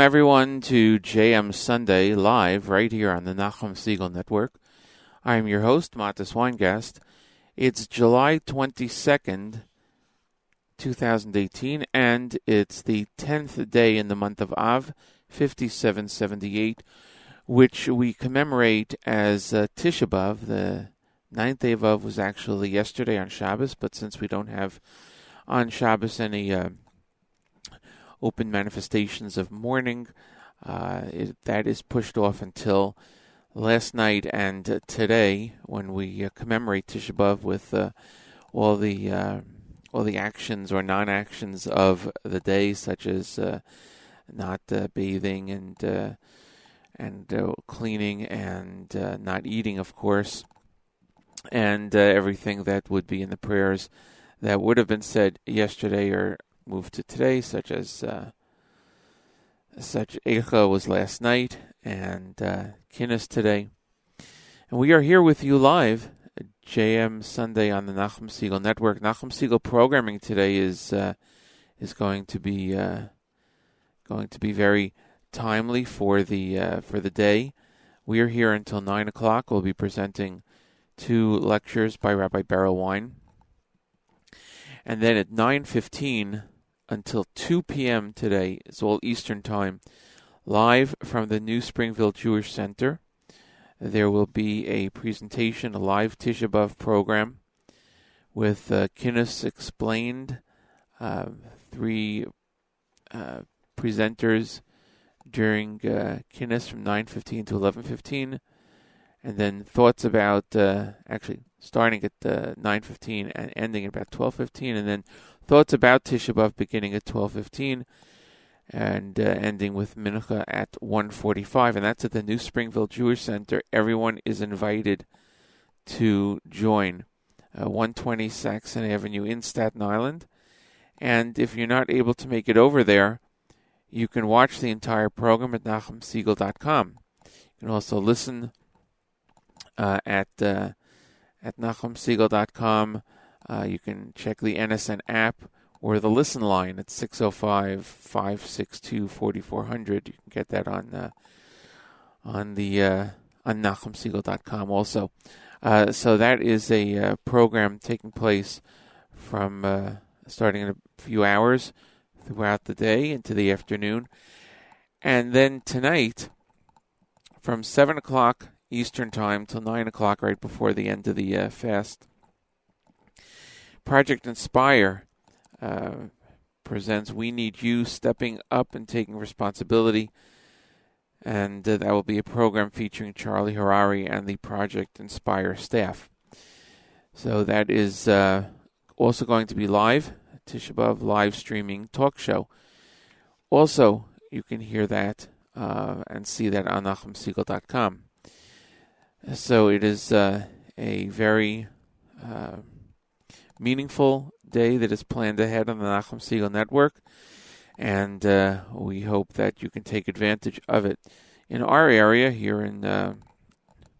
Welcome everyone to JM Sunday live right here on the Nachum Segal Network. I'm your host, Matis Weingast. It's July 22nd, 2018, and it's the 10th day in the month of Av, 5778, which we commemorate as uh, Tisha B'Av. The ninth day of Av was actually yesterday on Shabbos, but since we don't have on Shabbos any uh, open manifestations of mourning. Uh, it, that is pushed off until last night and uh, today when we uh, commemorate Tisha B'av with uh, all the uh, all the actions or non-actions of the day, such as uh, not bathing and and cleaning and not eating, of course, and everything that would be in the prayers that would have been said yesterday or moved to today, such as uh, such Eicha was last night and uh, Kinnis today. And we are here with you live, JM Sunday on the Nachum Segal Network. Nachum Segal programming today is uh, is going to be uh, going to be very timely for the uh, for the day. We are here until nine o'clock. We'll be presenting two lectures by Rabbi Berel Wein, and then at nine fifteen until 2 p.m. today. It's all Eastern Time. Live from the New Springfield Jewish Center. There will be a presentation, a live Tisha B'Av program with uh, Kinnis Explained, uh, three uh, presenters during uh, Kinnis from 9.15 to 11.15, and then thoughts about, uh, actually starting at uh, 9.15 and ending at about 12.15, and then Thoughts about Tisha B'Av beginning at 12:15 and uh, ending with Mincha at 1:45, and that's at the New Springfield Jewish Center. Everyone is invited to join. Uh, 120 Saxon Avenue in Staten Island. And if you're not able to make it over there, you can watch the entire program at NachumSegal.com. You can also listen uh, at uh, at NachumSegal.com uh, you can check the NSN app or the listen line at 605 562 4400. You can get that on uh, on the uh, on NachumSegal.com also. Uh, so that is a uh, program taking place from uh, starting in a few hours throughout the day into the afternoon. And then tonight, from 7 o'clock Eastern Time till 9 o'clock, right before the end of the uh, fast, Project Inspire uh, presents We Need You Stepping Up and Taking Responsibility. And uh, that will be a program featuring Charlie Harary and the Project Inspire staff. So that is uh, also going to be live, Tisha B'Av live streaming talk show. Also, you can hear that uh, and see that on NachumSegal.com. So it is uh, a very uh, meaningful day that is planned ahead on the Nachum Segal Network, and uh, we hope that you can take advantage of it. In our area here in uh,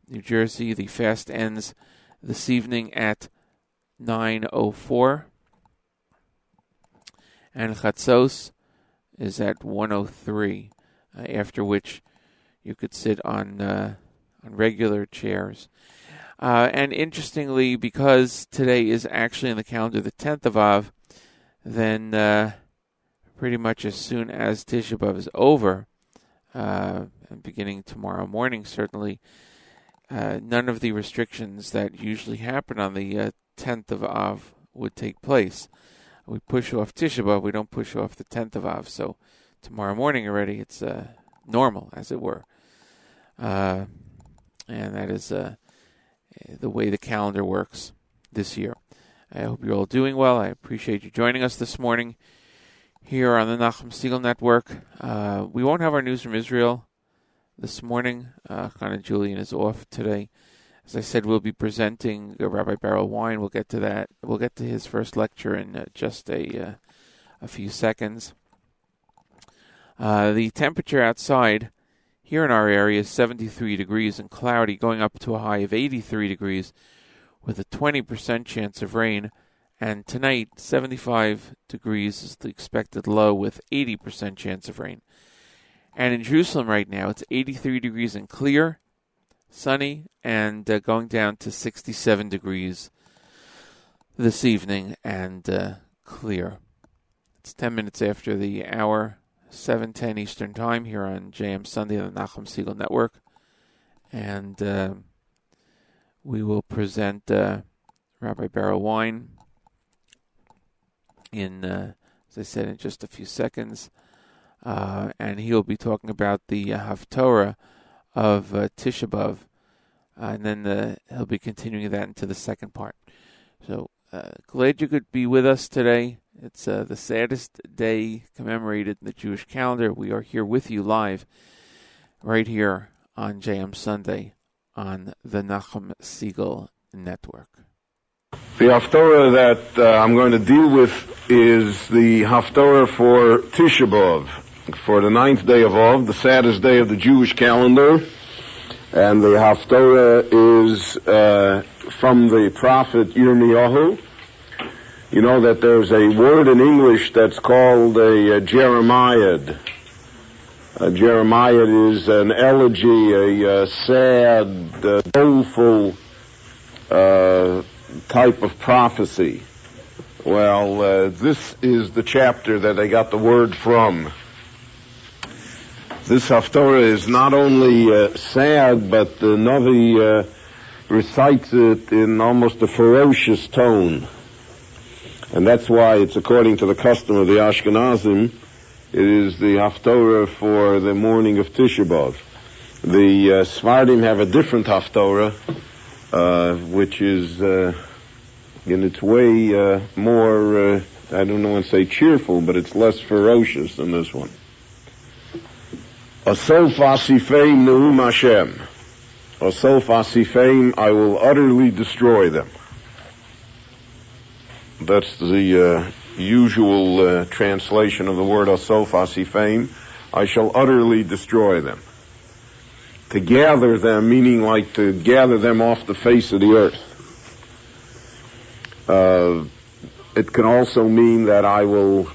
New Jersey, the fast ends this evening at 9:04, and Chatzos is at 103. Uh, after which, you could sit on uh, on regular chairs uh, and interestingly, because today is actually in the calendar the 10th of Av, then uh, pretty much as soon as Tisha B'Av is over, uh, beginning tomorrow morning, certainly, uh, none of the restrictions that usually happen on the 10th uh, of Av would take place. We push off Tisha B'Av, we don't push off the 10th of Av, so tomorrow morning already it's uh, normal, as it were. And that is the way the calendar works this year. I hope you're all doing well. I appreciate you joining us this morning here on the Nachum Segal Network. Uh, we won't have our news from Israel this morning. Uh, Julian is off today. As I said, we'll be presenting uh, Rabbi Berel Wein. We'll get to that. We'll get to his first lecture in uh, just a uh, a few seconds. Uh, the temperature outside here in our area, 73 degrees and cloudy, going up to a high of 83 degrees with a 20% chance of rain. And tonight, 75 degrees is the expected low with 80% chance of rain. And in Jerusalem right now, it's 83 degrees and clear, sunny, and uh, going down to 67 degrees this evening and uh, clear. It's 10 minutes after the hour, 7:10 Eastern Time here on JM Sunday on the Nachum Segal Network, and uh, we will present uh, Rabbi Berel Wein in, uh, as I said, in just a few seconds, uh, and he'll be talking about the uh, Haftorah of uh, B'av, and then he'll be continuing that into the second part. So uh, glad you could be with us today. It's uh, the saddest day commemorated in the Jewish calendar. We are here with you live, right here on JM Sunday on the Nachum Segal Network. The Haftorah that uh, I'm going to deal with is the Haftorah for Tisha B'Av, for the ninth day of Av, the saddest day of the Jewish calendar. And the Haftorah is uh, from the prophet Yirmiyahu. You know that there's a word in English that's called a, a Jeremiad. A Jeremiad is an elegy, a, a sad, uh, doleful uh, type of prophecy. Well, uh, this is the chapter that they got the word from. This Haftorah is not only uh, sad, but the Navi uh, recites it in almost a ferocious tone. And that's why it's according to the custom of the Ashkenazim, it is the Haftorah for the morning of Tisha B'Av. The uh, Svardim have a different Haftorah, uh, which is uh, in its way uh, more, uh, I don't want to say cheerful, but it's less ferocious than this one. Asof asifeim neum Hashem. Asof asifeim, I will utterly destroy them. That's the uh, usual uh, translation of the word asifeim. I shall utterly destroy them. To gather them, meaning like to gather them off the face of the earth. Uh, it can also mean that I will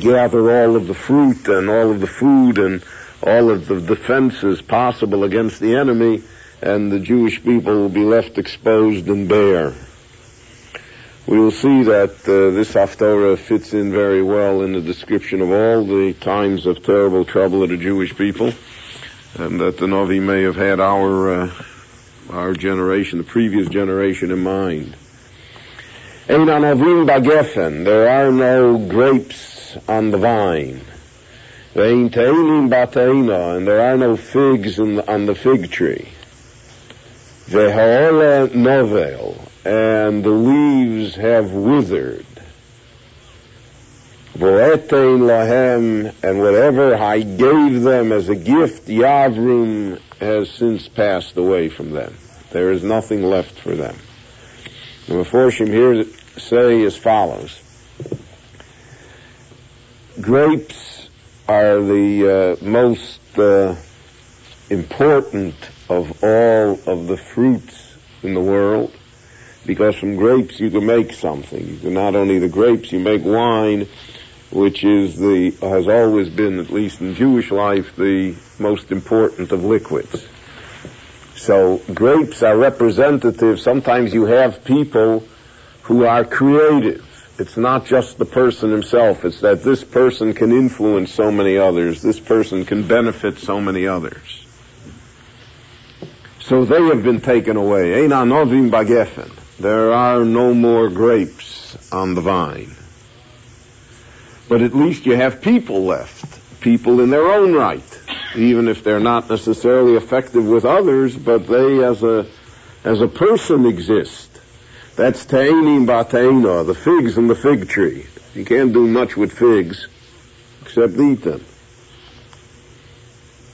gather all of the fruit and all of the food and all of the defenses possible against the enemy, and the Jewish people will be left exposed and bare. We will see that uh, this Haftorah fits in very well in the description of all the times of terrible trouble of the Jewish people, and that the Navi may have had our uh, our generation, the previous generation, in mind. There are no grapes on the vine. And there are no figs the, on the fig tree. Vehaola novel, and the leaves have withered. Voetein lahem, and whatever I gave them as a gift, Yavrum has since passed away from them. There is nothing left for them. The Meforshim here say as follows. Grapes are the uh, most uh, important of all of the fruits in the world because from grapes you can make something. You can not only the grapes, you make wine, which is the, has always been, at least in Jewish life, the most important of liquids. So grapes are representative. Sometimes you have people who are creative. It's not just the person himself. It's that this person can influence so many others. This person can benefit so many others. So they have been taken away. Ein anovim bagefen. There are no more grapes on the vine. But at least you have people left. People in their own right even if they're not necessarily effective with others, but they as a, as a person exist. That's Ta'inim Ba'Ta'ina, the figs in the fig tree. You can't do much with figs except eat them.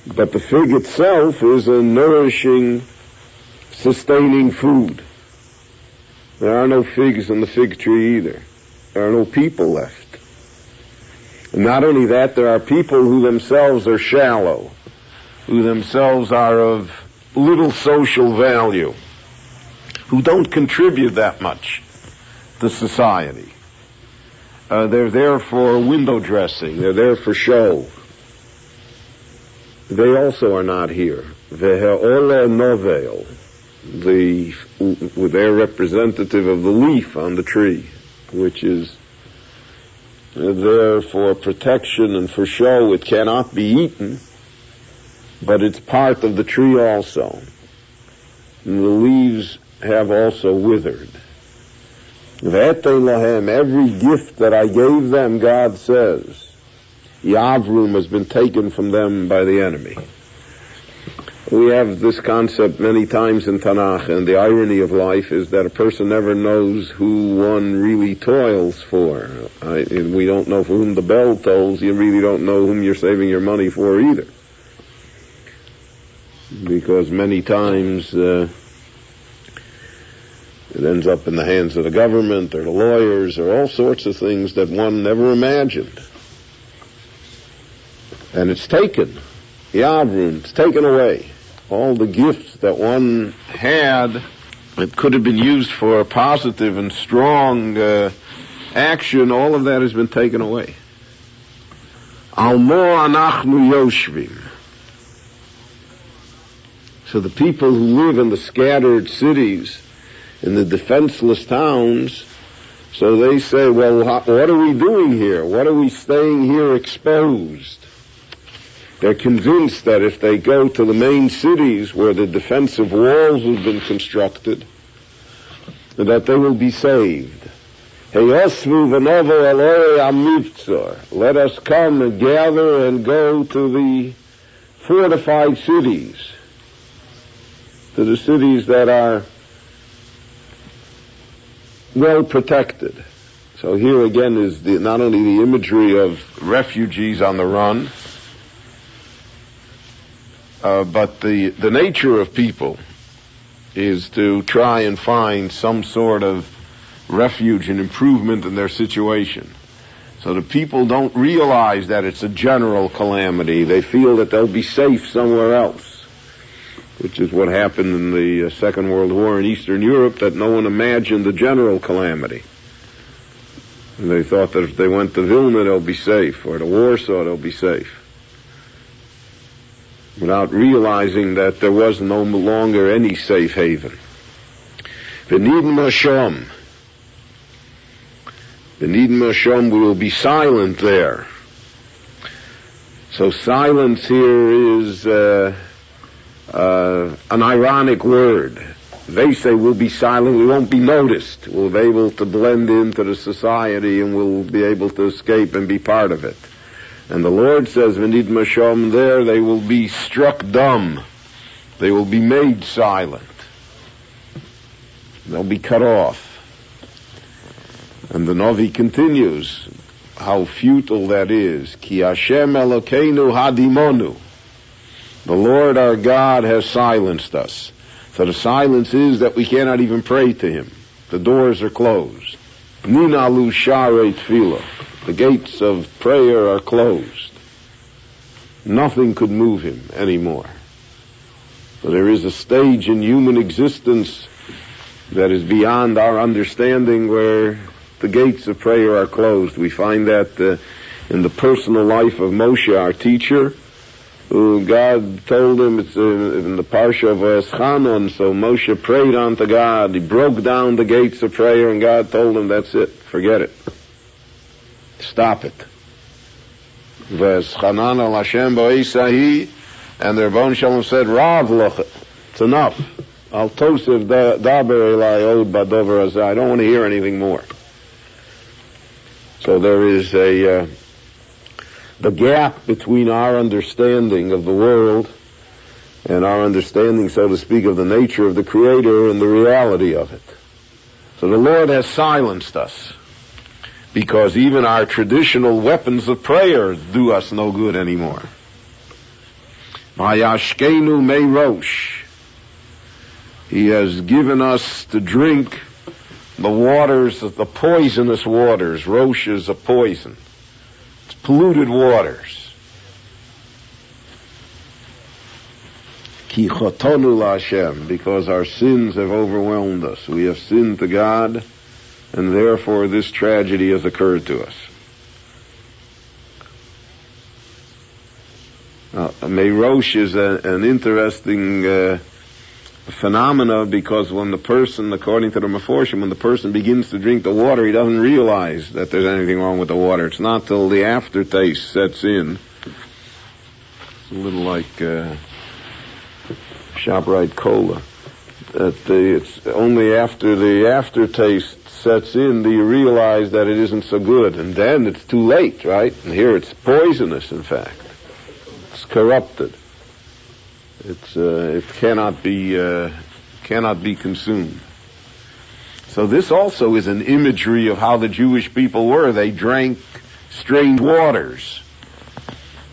But the fig itself is a nourishing, sustaining food. There are no figs in the fig tree either. There are no people left. And not only that, there are people who themselves are shallow, who themselves are of little social value, who don't contribute that much to society. Uh, they're there for window dressing. They're there for show. they also are not here. Ve'he'ole novel, the, they're representative of the leaf on the tree, which is there for protection and for show. It cannot be eaten, but it's part of the tree also. And the leaves have also withered. Every gift that I gave them, God says, Yavrum has been taken from them by the enemy. We have this concept many times in Tanakh, and the irony of life is that a person never knows who one really toils for. I, we don't know for whom the bell tolls. You really don't know whom you're saving your money for either. Because many times uh, it ends up in the hands of the government or the lawyers or all sorts of things that one never imagined. And it's taken. Yavrum, it's taken away all the gifts that one had that could have been used for a positive and strong uh, action, all of that has been taken away. Almo anachnu yoshvim. So the people who live in the scattered cities, in the defenseless towns, so they say, well, what are we doing here? What are we staying here exposed? They're convinced that if they go to the main cities where the defensive walls have been constructed, that they will be saved. Let us come and gather and go to the fortified cities, to the cities that are well protected. So here again is the, not only the imagery of refugees on the run, uh, but the, the nature of people is to try and find some sort of refuge and improvement in their situation. So the people don't realize that it's a general calamity. They feel that they'll be safe somewhere else, which is what happened in the uh, Second World War in Eastern Europe, that no one imagined the general calamity. And they thought that if they went to Vilna, they'll be safe, or to Warsaw, they'll be safe without realizing that there was no longer any safe haven. V'nidin Mashom. V'nidin Mashom, we will be silent there. So silence here is uh, uh, an ironic word. They say we'll be silent, we won't be noticed. We'll be able to blend into the society and we'll be able to escape and be part of it. And the Lord says, Venid Masham, there they will be struck dumb. They will be made silent. They'll be cut off. And the Navi continues, how futile that is. Ki Hashem Elokeinu hadimonu. The Lord our God has silenced us. So the silence is that we cannot even pray to Him. The doors are closed. Ninalu share tefillah. The gates of prayer are closed. Nothing could move him anymore. But there is a stage in human existence that is beyond our understanding where the gates of prayer are closed. We find that uh, in the personal life of Moshe, our teacher, who God told him, it's uh, in the Parsha of Eschanon, so Moshe prayed unto God. He broke down the gates of prayer and God told him, that's it, forget it. Stop it. V'eschanan al Hashem ba'isahi, and the Rebbeinu Shalom said, Rav it's enough. Al daber elai od badover I don't want to hear anything more. So there is a, uh, the gap between our understanding of the world and our understanding, so to speak, of the nature of the Creator and the reality of it. So the Lord has silenced us because even our traditional weapons of prayer do us no good anymore. Mayashkenu Meirosh. He has given us to drink the waters, the poisonous waters. Rosh is a poison. It's polluted waters. Ki chotonu because our sins have overwhelmed us. We have sinned to God and therefore this tragedy has occurred to us. Uh, Meirosh is a, an interesting uh, phenomena because when the person, according to the Meforshim, when the person begins to drink the water, he doesn't realize that there's anything wrong with the water. It's not till the aftertaste sets in. It's a little like uh, ShopRite Cola. That the, it's only after the aftertaste sets in do you realize that it isn't so good, and then it's too late, right? And here it's poisonous, in fact. It's corrupted. It's uh, it cannot be uh, cannot be consumed. So this also is an imagery of how the Jewish people were. They drank strange waters.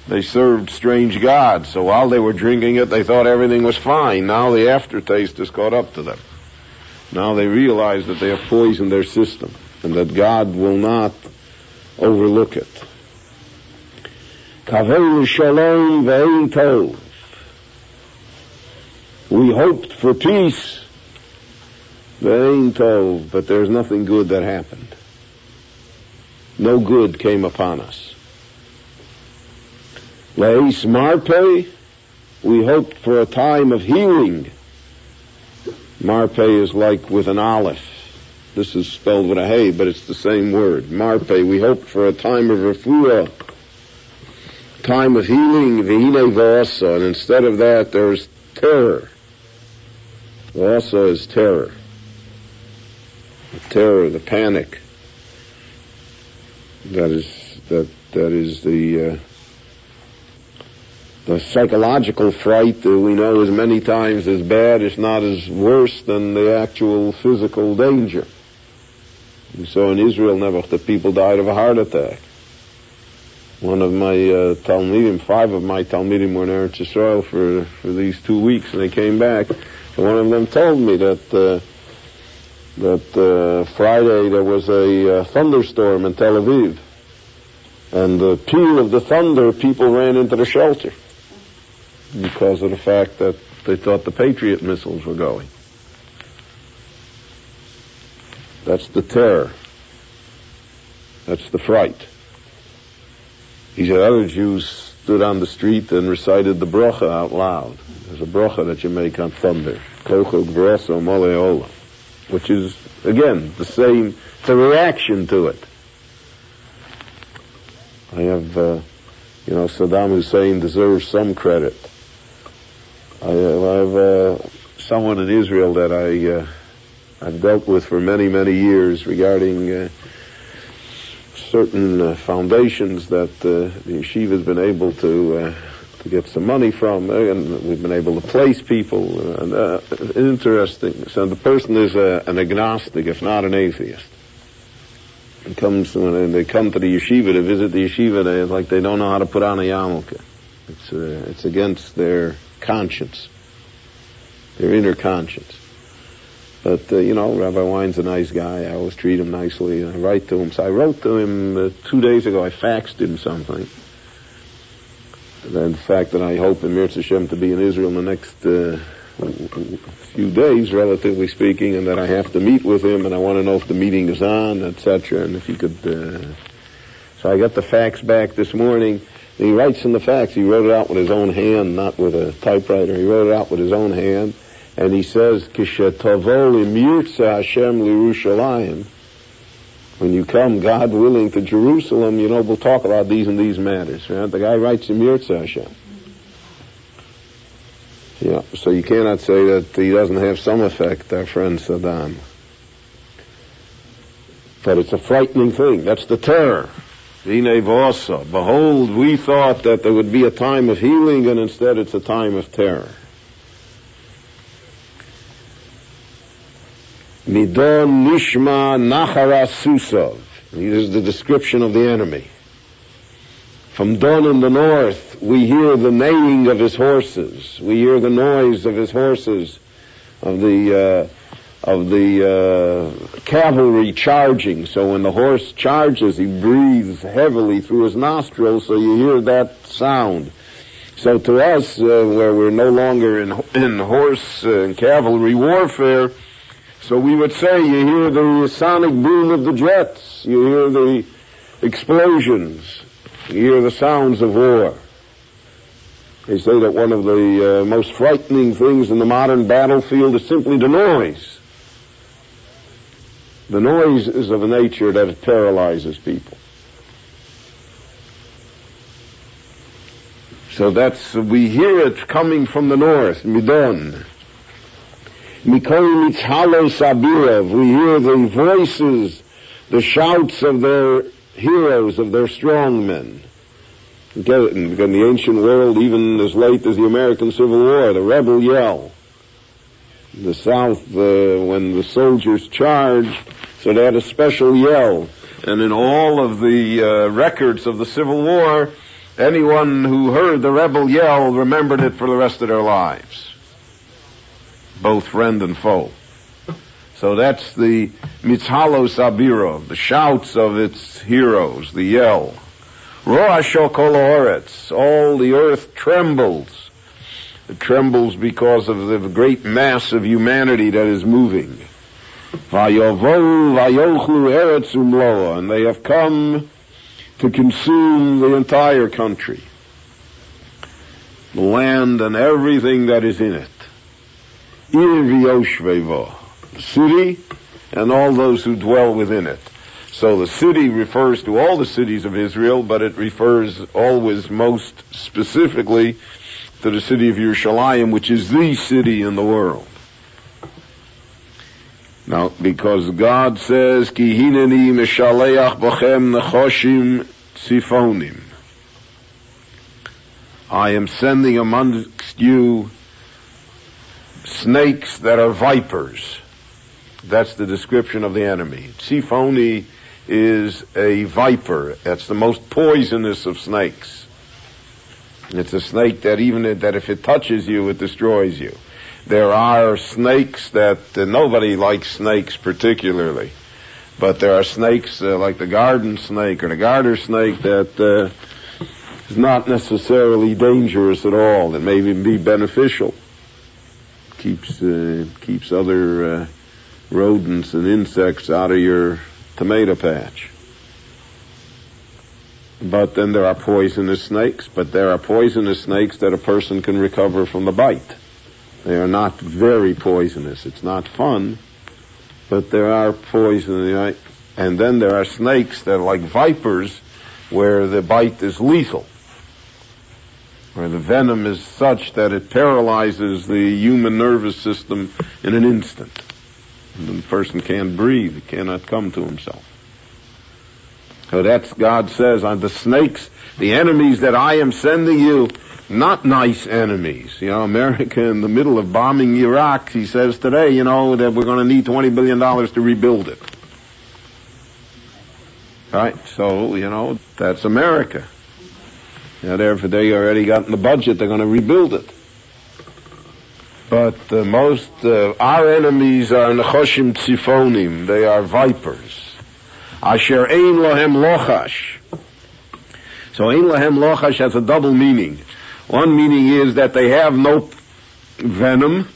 They served strange gods. So while they were drinking it, they thought everything was fine. Now the aftertaste has caught up to them. Now they realize that they have poisoned their system and that God will not overlook it. Shalom. We hoped for peace, ve'in but there's nothing good that happened. No good came upon us. Leis marpe, we hoped for a time of healing. Marpe is like with an olive. This is spelled with a hay, but it's the same word. Marpe, we hoped for a time of refuah, time of healing, vihine vasa, and instead of that there's terror. Vasa is terror. The terror, the panic. That is, that, that is the, uh, the psychological fright that we know is many times as bad, if not as worse, than the actual physical danger. We saw in Israel that people died of a heart attack. One of my uh, Talmidim, five of my Talmidim were in Eretz Israel for, for these two weeks, and they came back. And one of them told me that uh, that uh, Friday there was a uh, thunderstorm in Tel Aviv, and the peal of the thunder, people ran into the shelter because of the fact that they thought the Patriot missiles were going. That's the terror. That's the fright. He said other Jews stood on the street and recited the bracha out loud. There's a bracha that you make on thunder. Which is, again, the same, it's a reaction to it. I have, uh, you know, Saddam Hussein deserves some credit. I, have uh, someone in Israel that I uh, I've dealt with for many many years regarding uh, certain uh, foundations that uh, the yeshiva has been able to uh, to get some money from, and we've been able to place people. And, interesting. So the person is an agnostic, if not an atheist. It comes when they come to the yeshiva to visit the yeshiva, they like they don't know how to put on a yarmulke. It's it's against their conscience, their inner conscience. But, uh, you know, Rabbi Wein's a nice guy. I always treat him nicely. I write to him. So I wrote to him uh, two days ago. I faxed him something. And the fact that I hope in Mirz Hashem to be in Israel in the next uh, few days, relatively speaking, and that I have to meet with him, and I want to know if the meeting is on, etc., and if he could... Uh... So I got the fax back this morning he writes in the facts. he wrote it out with his own hand, not with a typewriter. He wrote it out with his own hand. And he says, Kishetavol imirtza Hashem lirushalayim. When you come, God willing, to Jerusalem, you know, we'll talk about these and these matters. Right? The guy writes imirtza Hashem. Yeah, so you cannot say that he doesn't have some effect, our friend Saddam. But it's a frightening thing. That's the terror. Behold, we thought that there would be a time of healing, and instead it's a time of terror. Midon Nishma Nachara Susov. This is the description of the enemy. From Don in the north, we hear the neighing of his horses. We hear the noise of his horses, of the uh, of the uh, cavalry charging. So when the horse charges, he breathes heavily through his nostrils, so you hear that sound. So to us, uh, where we're no longer in, in horse uh, and cavalry warfare, so we would say you hear the sonic boom of the jets, you hear the explosions, you hear the sounds of war. They say that one of the uh, most frightening things in the modern battlefield is simply the noise. The noise is of a nature that it paralyzes people. So that's, we hear it coming from the north, Midon. Mikol Mitzhalo Sabirov, we hear the voices, the shouts of their heroes, of their strong men. In the ancient world, even as late as the American Civil War, the rebel yell. The South, uh, when the soldiers charged, so they had a special yell. And in all of the uh, records of the Civil War, anyone who heard the rebel yell remembered it for the rest of their lives. Both friend and foe. So that's the Mitzhalo Sabiro, the shouts of its heroes, the yell. Roashokoloretz, all the earth trembles. It trembles because of the great mass of humanity that is moving. And they have come to consume the entire country. The land and everything that is in it. The city and all those who dwell within it. So the city refers to all the cities of Israel, but it refers always most specifically to the city of Yerushalayim, which is the city in the world. Now, because God says, Ki hineni mishaleach bochem nechoshim sifonim. I am sending amongst you snakes that are vipers. That's the description of the enemy. Sifoni is a viper. That's the most poisonous of snakes. It's a snake that even that if it touches you, it destroys you. There are snakes that uh, nobody likes snakes particularly, but there are snakes uh, like the garden snake or the garter snake that uh, is not necessarily dangerous at all. That may even be beneficial. Keeps uh, keeps other uh, rodents and insects out of your tomato patch. But then there are poisonous snakes, but there are poisonous snakes that a person can recover from the bite. They are not very poisonous. It's not fun, but there are poison. And then there are snakes that are like vipers, where the bite is lethal, where the venom is such that it paralyzes the human nervous system in an instant. And the person can't breathe, he cannot come to himself. So that's, God says, on the snakes, the enemies that I am sending you, not nice enemies. You know, America in the middle of bombing Iraq, he says today, you know, that we're going to need $20 billion to rebuild it. Right? So, you know, that's America. Know, therefore they already got in the budget, they're going to rebuild it. But uh, most uh, our enemies are nechoshim tzifonim. They are vipers. Asher ein lohem lochash. So ein lohem lochash has a double meaning. One meaning is that they have no venom.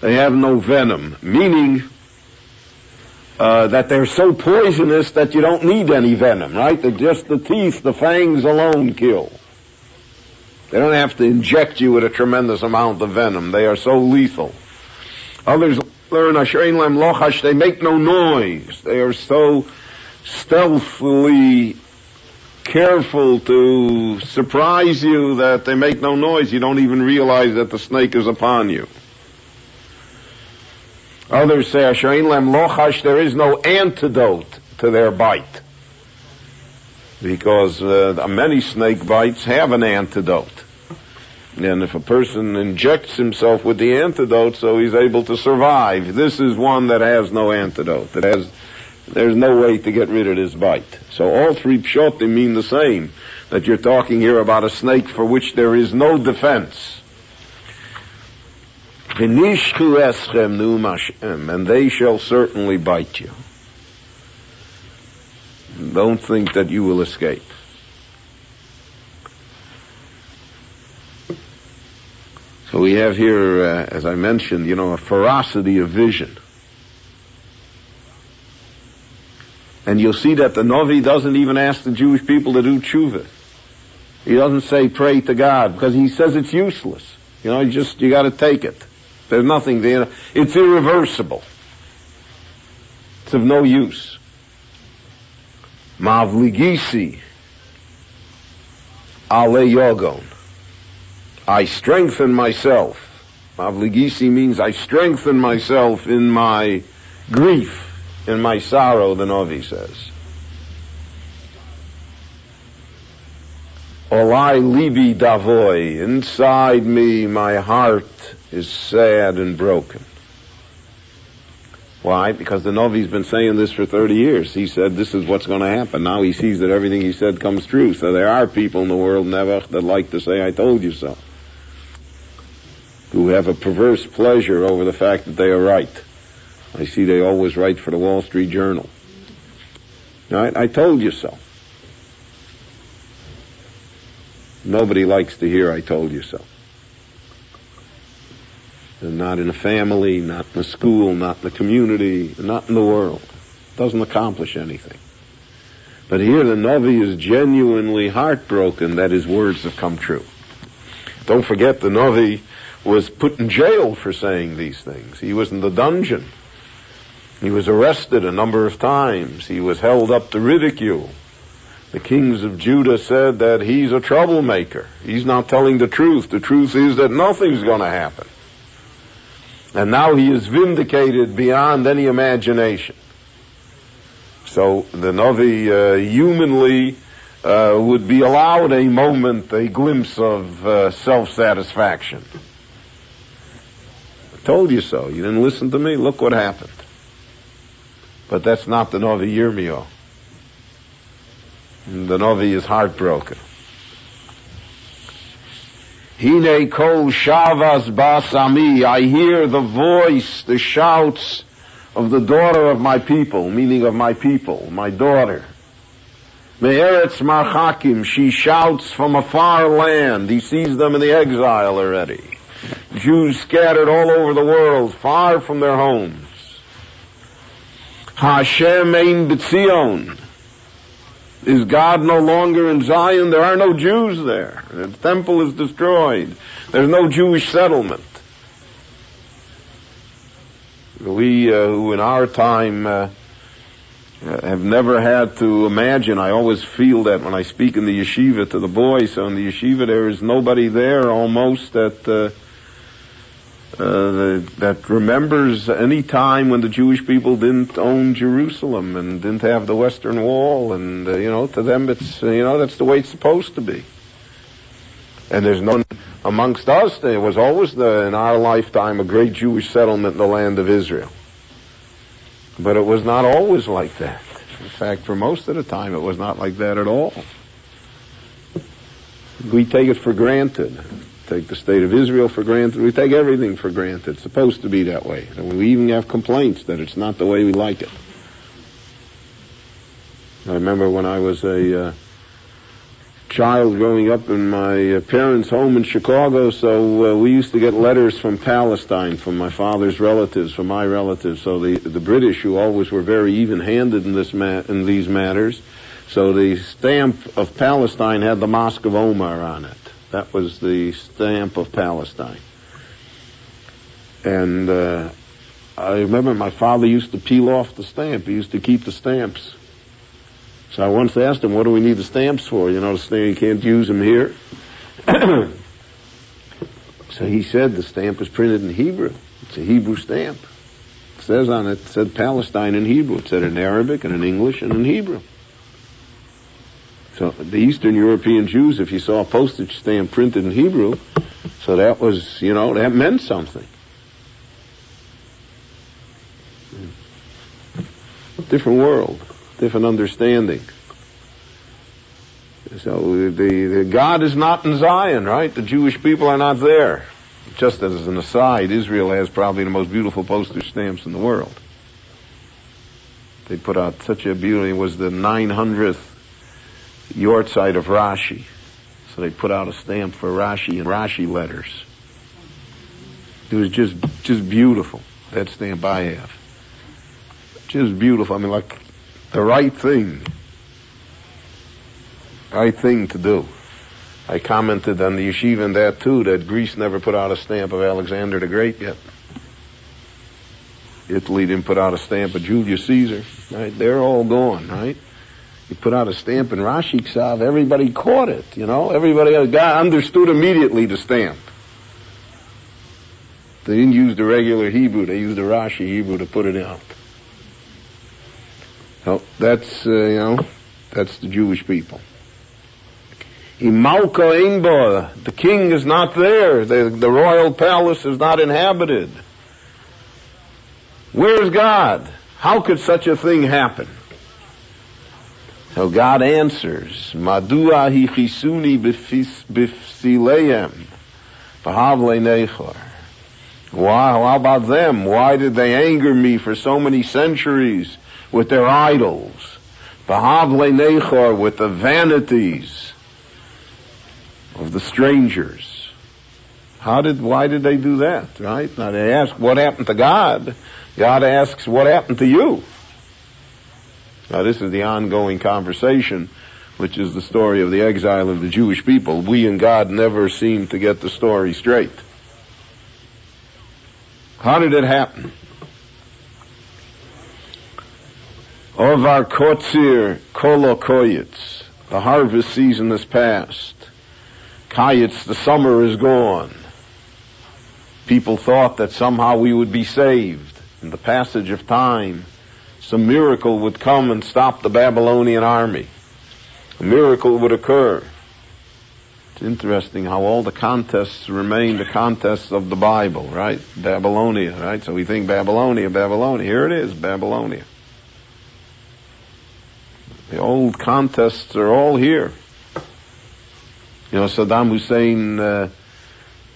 They have no venom, meaning uh, that they're so poisonous that you don't need any venom, right? They're just the teeth, the fangs alone kill. They don't have to inject you with a tremendous amount of venom. They are so lethal. Others learn Asherin Lem Lochash, they make no noise. They are so stealthily careful to surprise you that they make no noise. You don't even realize that the snake is upon you. Others say there is no antidote to their bite. Because uh, many snake bites have an antidote. And if a person injects himself with the antidote so he's able to survive, this is one that has no antidote. That has, there's no way to get rid of this bite. So all three pshotim mean the same. That you're talking here about a snake for which there is no defense. And they shall certainly bite you. Don't think that you will escape. So we have here, uh, as I mentioned, you know, a ferocity of vision. And you'll see that the Novi doesn't even ask the Jewish people to do tshuva. He doesn't say pray to God because he says it's useless. You know, you just, you gotta take it. There's nothing there. It's irreversible. It's of no use. Mavligisi ale yogon. I strengthen myself. Mavligisi means I strengthen myself in my grief, in my sorrow, the Novi says. Olai libi davoi. Inside me, my heart is sad and broken. Why? Because the Novi's been saying this for 30 years. He said this is what's going to happen. Now he sees that everything he said comes true. So there are people in the world, never, that like to say, I told you so. Who have a perverse pleasure over the fact that they are right. I see they always write for the Wall Street Journal. I told you so. Nobody likes to hear I told you so. And not in a family, not in a school, not in the community, not in the world. Doesn't accomplish anything. But here the Novi is genuinely heartbroken that his words have come true. Don't forget the Novi was put in jail for saying these things. He was in the dungeon. He was arrested a number of times. He was held up to ridicule. The kings of Judah said that he's a troublemaker. He's not telling the truth. The truth is that nothing's going to happen. And now he is vindicated beyond any imagination. So the Navi uh, humanly uh, would be allowed a moment, a glimpse of uh, self-satisfaction. I told you so. You didn't listen to me. Look what happened. But that's not the Navi Yirmiyahu. The Novi is heartbroken. Hine kol shavas basami. I hear the voice, the shouts of the daughter of my people, meaning of my people, my daughter. Me'eretz marchakim. She shouts from a far land. He sees them in the exile already. Jews scattered all over the world, far from their homes. Hashem ein b'tzion. Is God no longer in Zion? There are no Jews there. The temple is destroyed. There's no Jewish settlement. We, uh, who in our time uh, have never had to imagine, I always feel that when I speak in the yeshiva to the boys, so in the yeshiva there is nobody there almost that uh, uh, that remembers any time when the Jewish people didn't own Jerusalem and didn't have the Western Wall, and uh, you know, to them it's uh, you know that's the way it's supposed to be. And there's none amongst us. There was always the in our lifetime a great Jewish settlement in the land of Israel, but it was not always like that. In fact, for most of the time, it was not like that at all. We take it for granted take the state of Israel for granted. We take everything for granted. It's supposed to be that way. And we even have complaints that it's not the way we like it. I remember when I was a uh, child growing up in my uh, parents' home in Chicago, so uh, we used to get letters from Palestine, from my father's relatives, from my relatives. So the the British, who always were very even-handed in this ma- in these matters, so the stamp of Palestine had the Mosque of Omar on it. That was the stamp of Palestine. And uh, I remember my father used to peel off the stamp. He used to keep the stamps. So I once asked him, what do we need the stamps for? You know, you can't use them here. so he said the stamp was printed in Hebrew. It's a Hebrew stamp. It says on it, it said Palestine in Hebrew. It said in Arabic and in English and in Hebrew. So the Eastern European Jews, if you saw a postage stamp printed in Hebrew, so that was, you know, that meant something. Different world, different understanding. So the, the God is not in Zion, right? The Jewish people are not there. Just as an aside, Israel has probably the most beautiful postage stamps in the world. They put out such a beauty. It was the 900th yahrzeit of Rashi. So they put out a stamp for Rashi and Rashi letters. It was just, just beautiful. That stamp I have. Just beautiful. I mean, like the right thing. Right thing to do. I commented on the yeshiva and that too, that Greece never put out a stamp of Alexander the Great yet. Italy didn't put out a stamp of Julius Caesar, right? They're all gone, right? You put out a stamp in Rashi Ksav, everybody caught it, you know? Everybody got, understood immediately the stamp. They didn't use the regular Hebrew, they used the Rashi Hebrew to put it out. So that's, uh, you know, that's the Jewish people. Imalka Einba, the king is not there. The, the royal palace is not inhabited. Where's God? How could such a thing happen? So God answers, Madua hi chisuni b'fsileim, b'havle nechor. Why, how about them? Why did they anger me for so many centuries with their idols? B'havle nechor, with the vanities of the strangers. How did, why did they do that, right? Now they ask, what happened to God? God asks, what happened to you? Now this is the ongoing conversation, which is the story of the exile of the Jewish people. We and God never seem to get the story straight. How did it happen? Ovar kotzir kolokoyitz. The harvest season is past. Kayitz, the summer is gone. People thought that somehow we would be saved in the passage of time, some miracle would come and stop the Babylonian army. A miracle would occur. It's interesting how all the contests remain the contests of the Bible, right? Babylonia, right? So we think Babylonia, Babylonia. Here it is, Babylonia. The old contests are all here. You know, Saddam Hussein uh,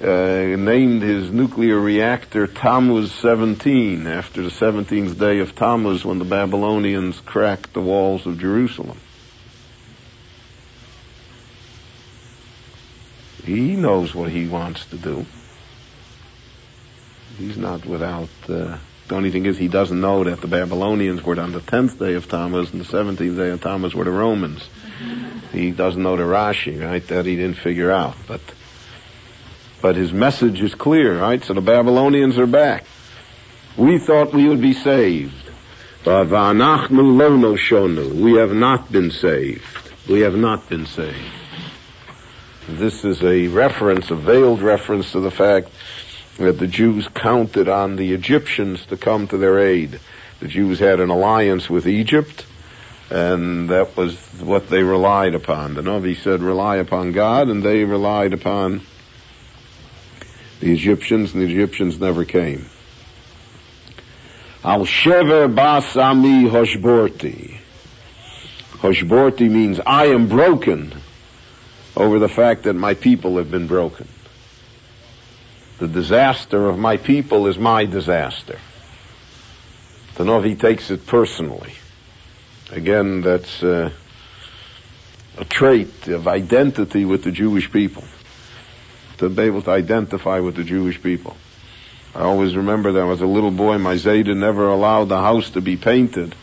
uh, named his nuclear reactor Tammuz 17 after the 17th day of Tammuz when the Babylonians cracked the walls of Jerusalem. He knows what he wants to do. He's not without. Uh, the only thing is he doesn't know that the Babylonians were on the 10th day of Tammuz and the 17th day of Tammuz were the Romans. He doesn't know the Rashi, right? That he didn't figure out. But but his message is clear, right? So the Babylonians are back. We thought we would be saved. We have not been saved. We have not been saved. This is a reference, a veiled reference to the fact that the Jews counted on the Egyptians to come to their aid. The Jews had an alliance with Egypt, and that was what they relied upon. The Novi said, rely upon God, and they relied upon the Egyptians, and the Egyptians never came. Al shever basami hoshborti. Hoshborti means I am broken over the fact that my people have been broken. The disaster of my people is my disaster. The Novi takes it personally. Again, that's uh, a trait of identity with the Jewish people to be able to identify with the Jewish people. I always remember that as a little boy, my Zayda never allowed the house to be painted.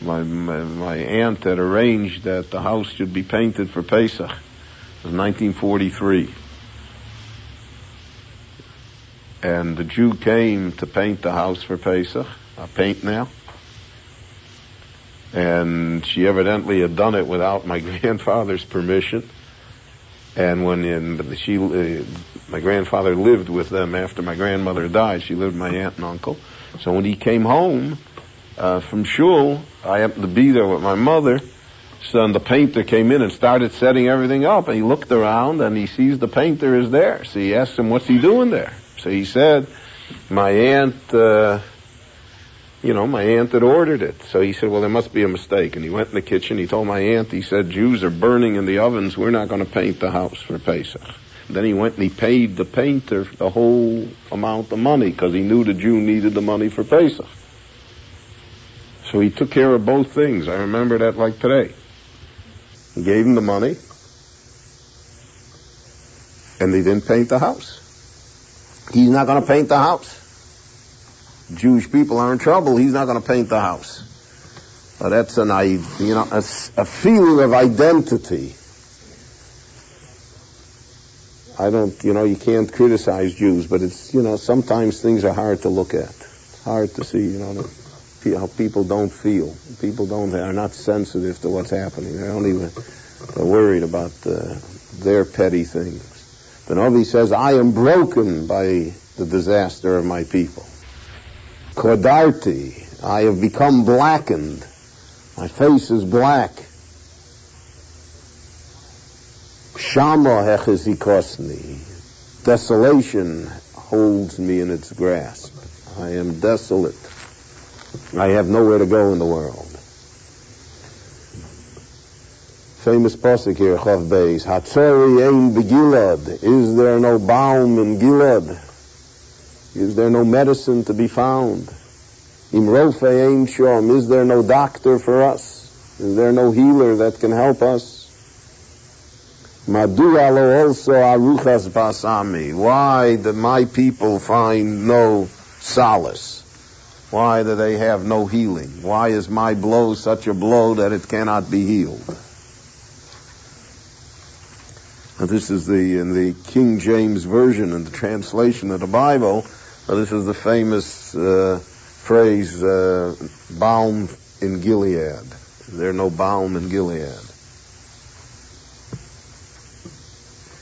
My, my, my aunt had arranged that the house should be painted for Pesach. It was 1943. And the Jew came to paint the house for Pesach. I paint now. And she evidently had done it without my grandfather's permission. And when in, she, uh, my grandfather lived with them after my grandmother died. She lived with my aunt and uncle. So when he came home uh, from shul, I happened to be there with my mother. So the painter came in and started setting everything up. And he looked around and he sees the painter is there. So he asked him, "What's he doing there?" So he said, "My aunt." Uh, you know, my aunt had ordered it. So he said, well, there must be a mistake. And he went in the kitchen. He told my aunt, he said, Jews are burning in the ovens. We're not going to paint the house for Pesach. Then he went and he paid the painter the whole amount of money because he knew the Jew needed the money for Pesach. So he took care of both things. I remember that like today. He gave him the money and they didn't paint the house. He's not going to paint the house. Jewish people are in trouble, he's not going to paint the house. But that's an, you know, a, a feeling of identity I don't, you know, you can't criticize Jews, but it's, you know, sometimes things are hard to look at. hard to see, you know, how people don't feel. People don't, are not sensitive to what's happening. They don't even, they're worried about uh, their petty things. The Navi says, I am broken by the disaster of my people. Kodarti, I have become blackened. My face is black. Shama hechizikosni. Desolation holds me in its grasp. I am desolate. I have nowhere to go in the world. Famous pasuk here, Chav Beis. Hatzori ein begilad. Is there no balm in Gilad? Is there no medicine to be found? Is there no doctor for us? Is there no healer that can help us? Madura also aruchas basami. Why do my people find no solace? Why do they have no healing? Why is my blow such a blow that it cannot be healed? Now, this is the in the King James version and the translation of the Bible. This is the famous uh, phrase, uh, "Balm in Gilead." There's no balm in Gilead.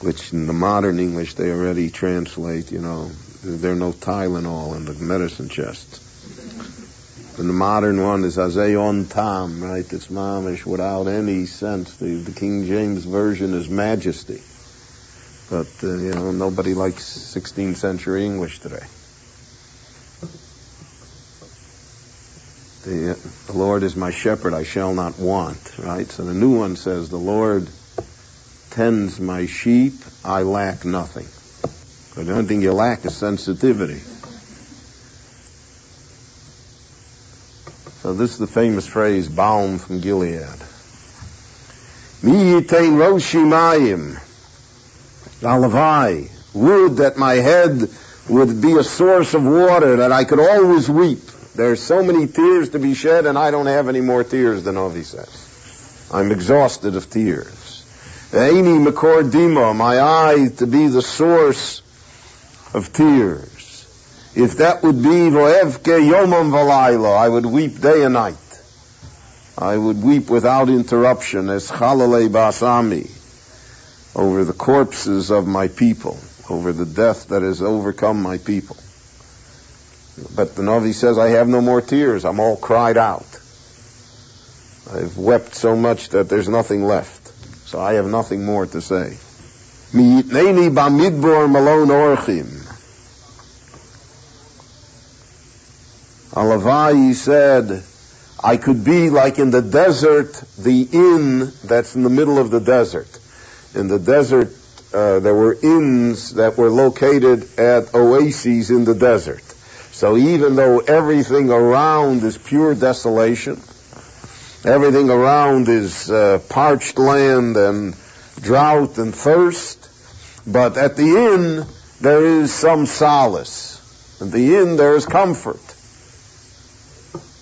which in the modern English they already translate, you know, there's no Tylenol in the medicine chest. And the modern one is Azeon Tam, right? It's mamish without any sense. The, the King James version is majesty. But, uh, you know, nobody likes 16th century English today. The, the Lord is my shepherd, I shall not want, right? So the new one says, the Lord tends my sheep, I lack nothing. But the only thing you lack is sensitivity. So this is the famous phrase, balm from Gilead. Mi yitain roshimayim, alavai, would that my head would be a source of water, that I could always weep. There's so many tears to be shed, and I don't have any more tears, the Novi says. I'm exhausted of tears. Aini Makor Dima, my eye to be the source of tears. If that would be Voevke Yomam Valayla, I would weep day and night. I would weep without interruption as Chalalei Basami over the corpses of my people, over the death that has overcome my people. But the Navi says, I have no more tears. I'm all cried out. I've wept so much that there's nothing left. So I have nothing more to say. Mi'itneni bamidbor. Alavai said, I could be like in the desert, the inn that's in the middle of the desert. In the desert, uh, there were inns that were located at oases in the desert. So even though everything around is pure desolation, Everything around is uh, parched land and drought and thirst. But at the end there is some solace. At the end there is comfort.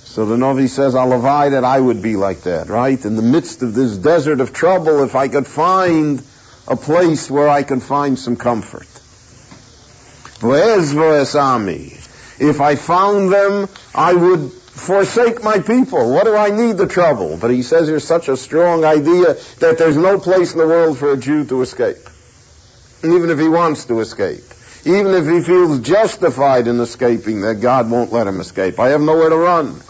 So the Novi says, I'll that I would be like that, right? In the midst of this desert of trouble, if I could find a place where I can find some comfort. If I found them, I would forsake my people. What do I need the trouble? But he says there's such a strong idea that there's no place in the world for a Jew to escape. Even if he wants to escape. Even if he feels justified in escaping, that God won't let him escape. I have nowhere to run.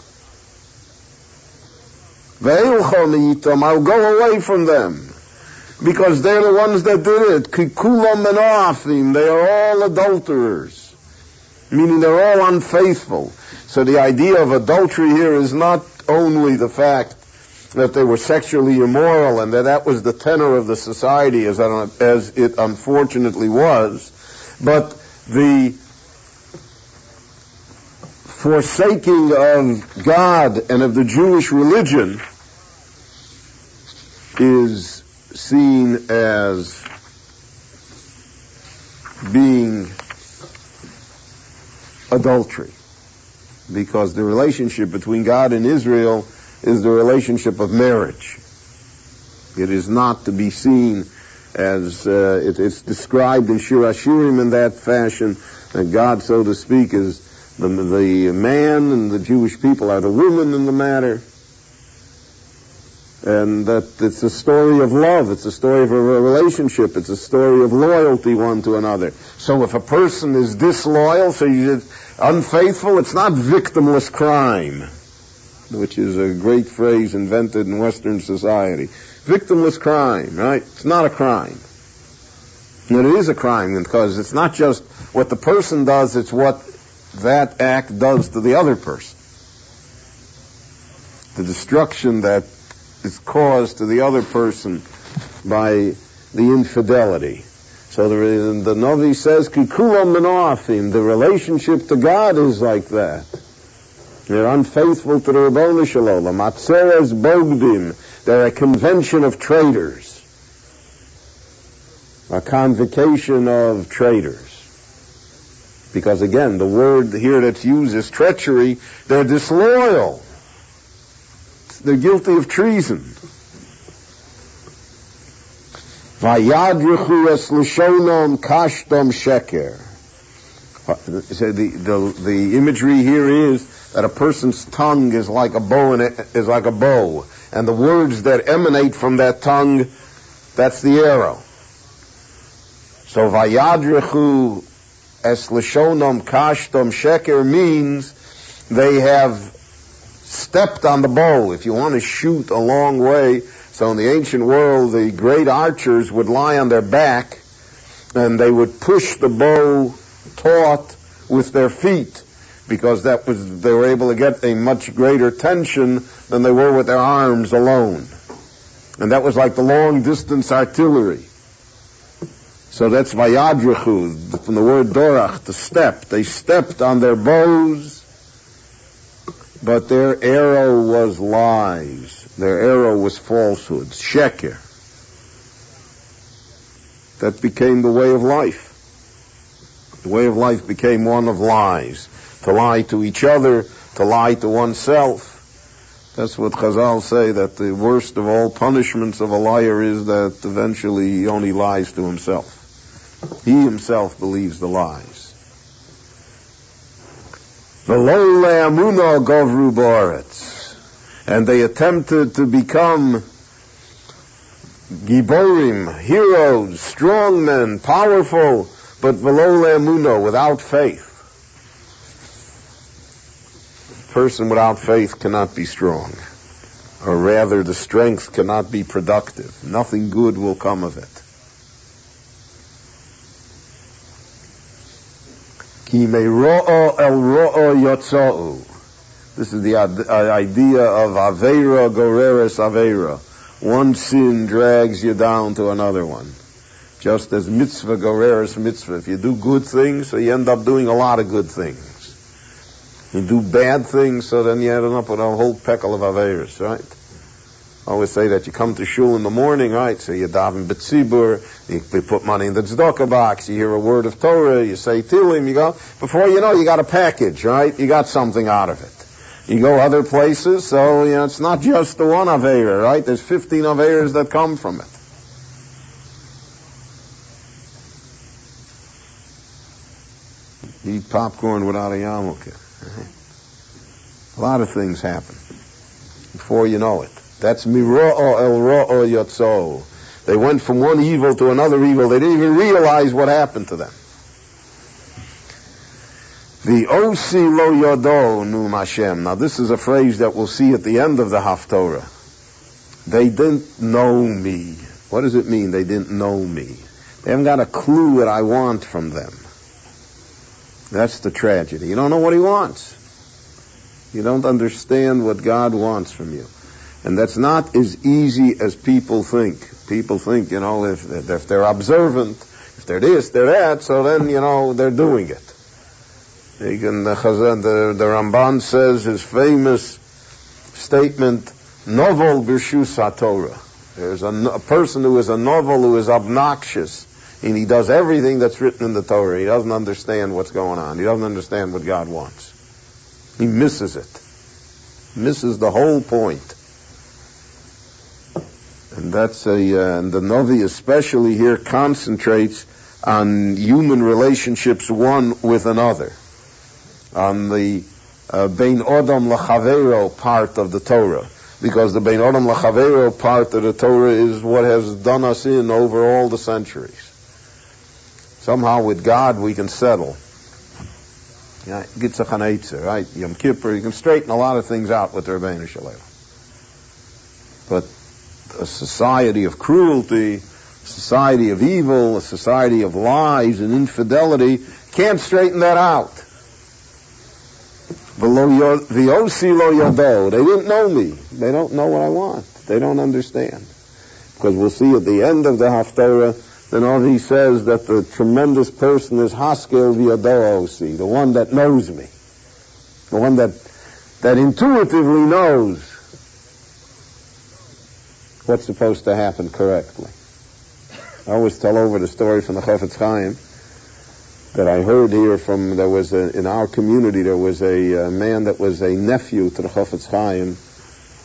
I'll go away from them. Because they're the ones that did it. And They are all adulterers. Meaning they're all unfaithful. So the idea of adultery here is not only the fact that they were sexually immoral and that that was the tenor of the society as, as it unfortunately was, but the forsaking of God and of the Jewish religion is seen as being adultery because the relationship between God and Israel is the relationship of marriage. It is not to be seen as uh, it, it's described in Shir Hashirim in that fashion, that God, so to speak, is the, the man and the Jewish people are the woman in the matter. And that it's a story of love. It's a story of a relationship. It's a story of loyalty one to another. So if a person is disloyal, so you unfaithful, it's not victimless crime, which is a great phrase invented in Western society. Victimless crime, right? It's not a crime. And it is a crime because it's not just what the person does, it's what that act does to the other person. The destruction that is caused to the other person by the infidelity. So the, the Navi says, Kikulam the relationship to God is like that. They're unfaithful to the Ribono Shel Olam. Atzeres Bogdim, they're a convention of traitors. A convocation of traitors. Because again, the word here that's used is treachery. They're disloyal. They're guilty of treason. Vayadrichu kashtom sheker. So the, the, the imagery here is that a person's tongue is like a bow and is like a bow, and the words that emanate from that tongue, that's the arrow. So vayadrichu es lishonom kashtom sheker means they have stepped on the bow. If you want to shoot a long way, so in the ancient world, the great archers would lie on their back and they would push the bow taut with their feet because that was they were able to get a much greater tension than they were with their arms alone. And that was like the long distance artillery. So that's Vayadrichu, from the word Dorach, to step. They stepped on their bows, but their arrow was lies. Their arrow was falsehoods, sheker. That became the way of life. The way of life became one of lies. To lie to each other, to lie to oneself. That's what Chazal say, that the worst of all punishments of a liar is that eventually he only lies to himself. He himself believes the lies. And they attempted to become giborim, heroes, strong men, powerful, but velo without faith. A person without faith cannot be strong. Or rather, the strength cannot be productive. Nothing good will come of it. Ki ro'o el ro'o yotza'u. This is the uh, idea of Avera Goreres Avera. One sin drags you down to another one. Just as mitzvah Goreres mitzvah. If you do good things, so you end up doing a lot of good things. You do bad things, so then you end up with a whole peckle of Averas, right? I always say that you come to shul in the morning, right? So you daven betzibur, you put money in the tzedakah box, you hear a word of Torah, you say Tilim, you go. Before you know, you got a package, right? You got something out of it. You go other places, so you know it's not just the one Aveira, right? There's 15 Aveiras that come from it. Eat popcorn without a yarmulke. A lot of things happen before you know it. That's miro'o el ro'o yotzo. They went from one evil to another evil. They didn't even realize what happened to them. The osi lo yodo nu Hashem. Now this is a phrase that we'll see at the end of the Haftorah. They didn't know me. What does it mean? They didn't know me. They haven't got a clue what I want from them. That's the tragedy. You don't know what he wants. You don't understand what God wants from you. And that's not as easy as people think. People think, you know, if, if they're observant, if they're this, they're that, so then, you know, they're doing it. The, the, the Ramban says his famous statement, novel birshus Torah. There's a, a, person who is a novel who is obnoxious, and he does everything that's written in the Torah. He doesn't understand what's going on. He doesn't understand what God wants. He misses it. Misses the whole point. And that's a, uh, and the Novi especially here concentrates on human relationships one with another, on the uh, Bein Odom Lachavero part of the Torah. Because the Bein Odom Lachavero part of the Torah is what has done us in over all the centuries. Somehow with God we can settle. Yeah, right? Yom Kippur, you can straighten a lot of things out with the Ribono Shel Olam. But a society of cruelty, a society of evil, a society of lies and infidelity can't straighten that out. They didn't know me. They don't know what I want. They don't understand. Because we'll see at the end of the Haftarah, then all he says that the tremendous person is Haskel Viadosi, the one that knows me. The one that, that intuitively knows what's supposed to happen correctly. I always tell over the story from the Chofetz Chaim that I heard here from, there was a, in our community, there was a, a man that was a nephew to the Chofetz Chaim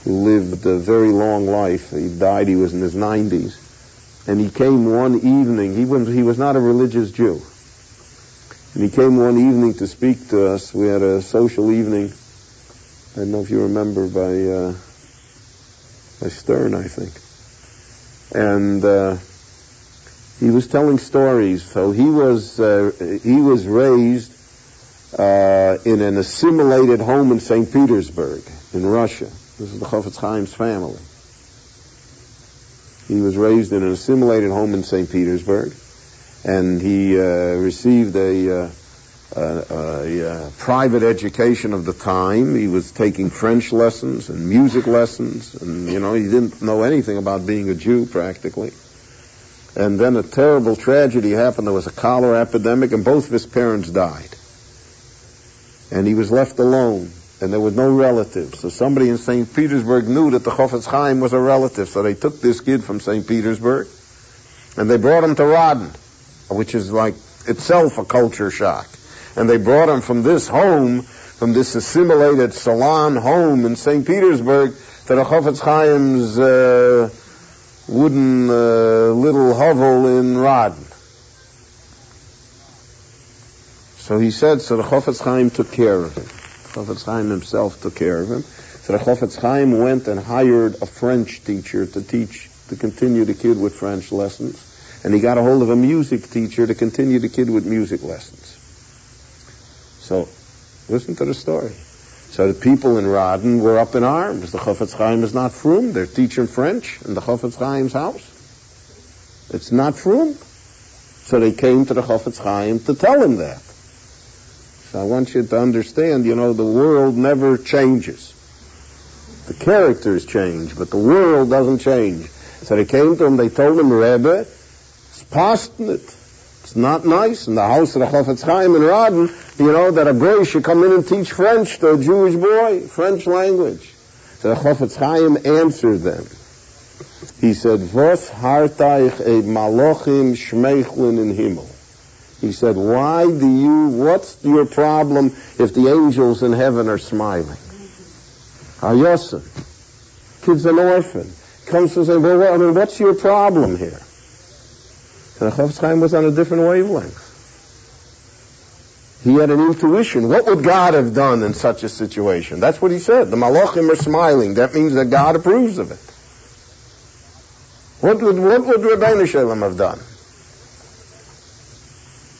who lived a very long life. He died, he was in his 90s. And he came one evening, he was, he was not a religious Jew. And he came one evening to speak to us. We had a social evening. I don't know if you remember by, uh, by Stern, I think. And, uh, he was telling stories. So he was uh, he was raised uh, in an assimilated home in St. Petersburg in Russia. This is the Chofetz Chaim's family. He was raised in an assimilated home in St. Petersburg, and he uh, received a, uh, a, a, private education of the time. He was taking French lessons and music lessons, and you know he didn't know anything about being a Jew practically. And then a terrible tragedy happened. There was a cholera epidemic, and both of his parents died. And he was left alone, and there was no relatives. So somebody in St. Petersburg knew that the Chofetz Chaim was a relative, so they took this kid from St. Petersburg, and they brought him to Radin, which is like itself a culture shock. And they brought him from this home, from this assimilated salon home in St. Petersburg, to the Chofetz Chaim's uh, wooden uh, little hovel in Radin. So he said, so the Chofetz Chaim took care of him. Chofetz Chaim himself took care of him. So the Chofetz Chaim went and hired a French teacher to teach, to continue the kid with French lessons. And he got a hold of a music teacher to continue the kid with music lessons. So, listen to the story. So the people in Radin were up in arms. The Chofetz Chaim is not frum. They're teaching French in the Chofetz Chaim's house. It's not frum. So they came to the Chofetz Chaim to tell him that. So I want you to understand, you know, the world never changes. The characters change, but the world doesn't change. So they came to him, they told him, Rebbe, it's pastnit. Not nice in the house of the Chofetz Chaim in Radin, you know, that a boy should come in and teach French to a Jewish boy, French language. So the Chofetz Chaim answered them. He said, Vos hartaich e malochim shmeichlin in himmel. He said, why do you, what's your problem if the angels in heaven are smiling? Ah, Hayosef, kid's an orphan. Comes to say, well, I mean, what's your problem here? And the Chofetz Chaim was on a different wavelength. He had an intuition. What would God have done in such a situation? That's what he said. The Malachim are smiling. That means that God approves of it. What would, what would have done?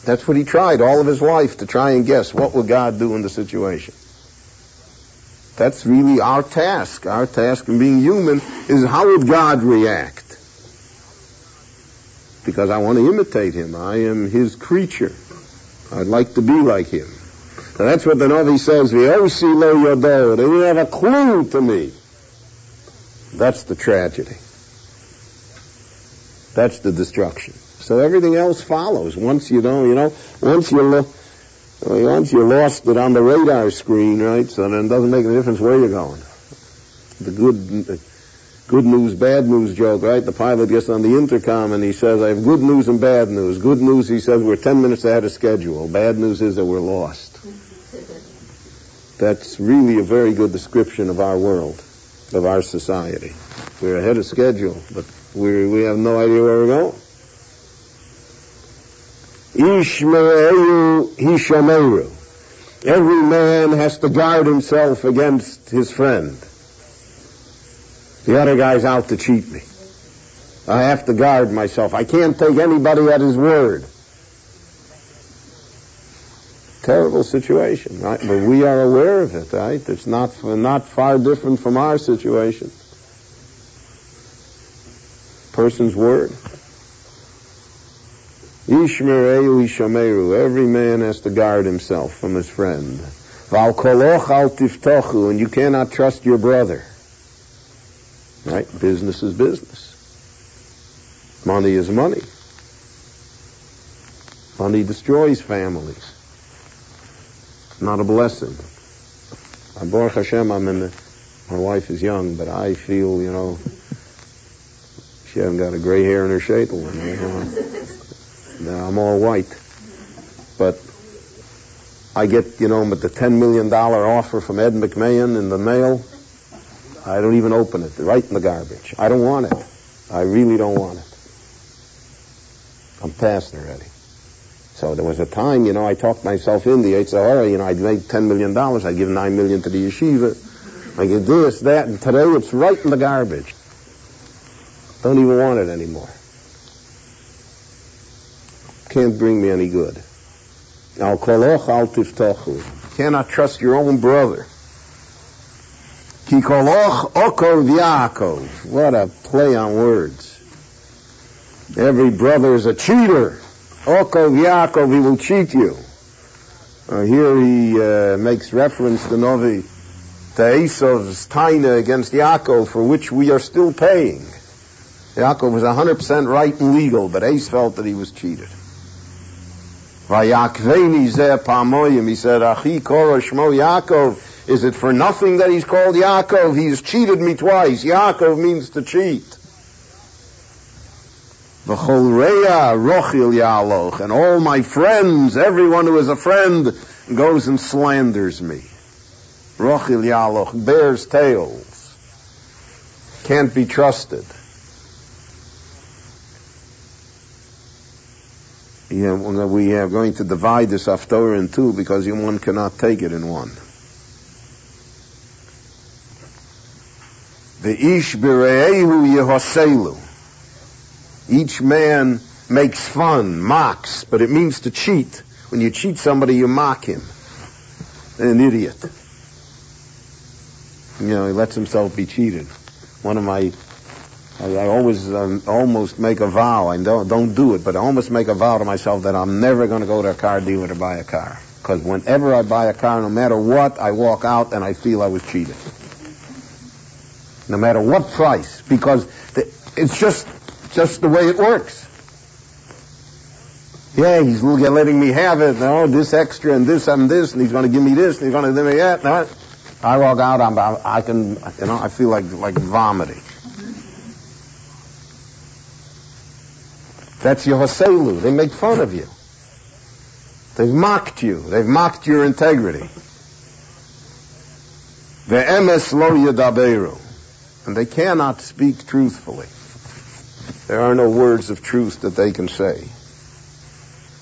That's what he tried all of his life to try and guess what would God do in the situation. That's really our task. Our task in being human is how would God react? Because I want to imitate him. I am his creature. I'd like to be like him. So that's what the Navi says. We V'osi lo yodo. They didn't have a clue to me. That's the tragedy. That's the destruction. So everything else follows. Once you don't, you know, once you lo- once you lost it on the radar screen, right? So then it doesn't make any difference where you're going. The good good news, bad news joke, right? The pilot gets on the intercom and he says, I have good news and bad news. Good news, he says, we're 10 minutes ahead of schedule. Bad news is that we're lost. That's really a very good description of our world. of our society. We're ahead of schedule, but we we have no idea where we're going. Ishmereyu Hishameru. Every man has to guard himself against his friend. The other guy's out to cheat me. I have to guard myself. I can't take anybody at his word. Terrible situation, right? But we are aware of it, right? It's not not far different from our situation. Person's word. Ishmereu Ishameru. Every man has to guard himself from his friend. Val koloch al tiftochu, and you cannot trust your brother. Right? Business is business. Money is money. Money destroys families. Not a blessing. I'm Baruch Hashem, I'm in the, my wife is young, but I feel, you know, she hasn't got a gray hair in her shaitel. You know. Now, I'm all white. But I get, you know, but the $10 million offer from Ed McMahon in the mail, I don't even open it. Right in the garbage. I don't want it. I really don't want it. I'm past already. So there was a time, you know, I talked myself in the Eitzahara, you know, I'd make $10 million, I'd give 9 million to the yeshiva. I could do this, that, and today it's right in the garbage. Don't even want it anymore can't bring me any good. Al koloch al tiftochu. Cannot trust your own brother. Ki koloch okov Yaakov. What a play on words. Every brother is a cheater. Okov Yaakov, he will cheat you. Uh, here he uh, makes reference to Novi, to Esav's taina against Yaakov, for which we are still paying. Yaakov was 100% right and legal, but Ace felt that he was cheated. Vayakveni. He said, Achi koro shmo Yaakov. Is it for nothing that he's called Yaakov? He's cheated me twice. Yaakov means to cheat. And all my friends, everyone who is a friend, goes and slanders me. Rochil yaloch, bears tails. Can't be trusted. Yeah, we are going to divide this Haftorah in two because one cannot take it in one. The ish b're'ehu yehoselu. Each man makes fun, mocks, but it means to cheat. When you cheat somebody, you mock him. An idiot. You know, he lets himself be cheated. One of my I, I always um, almost make a vow. I don't don't do it, but I almost make a vow to myself that I'm never going to go to a car dealer to buy a car. Because whenever I buy a car, no matter what, I walk out and I feel I was cheated. No matter what price, because it's just just the way it works. Yeah, he's letting me have it. No, this extra and this and this, and he's going to give me this, and he's going to give me that. No, I walk out, I'm, I can, you know, I feel like like vomiting. That's Yehoselu. They make fun of you. They've mocked you. They've mocked your integrity. The emes lo yadaberu. And they cannot speak truthfully. There are no words of truth that they can say.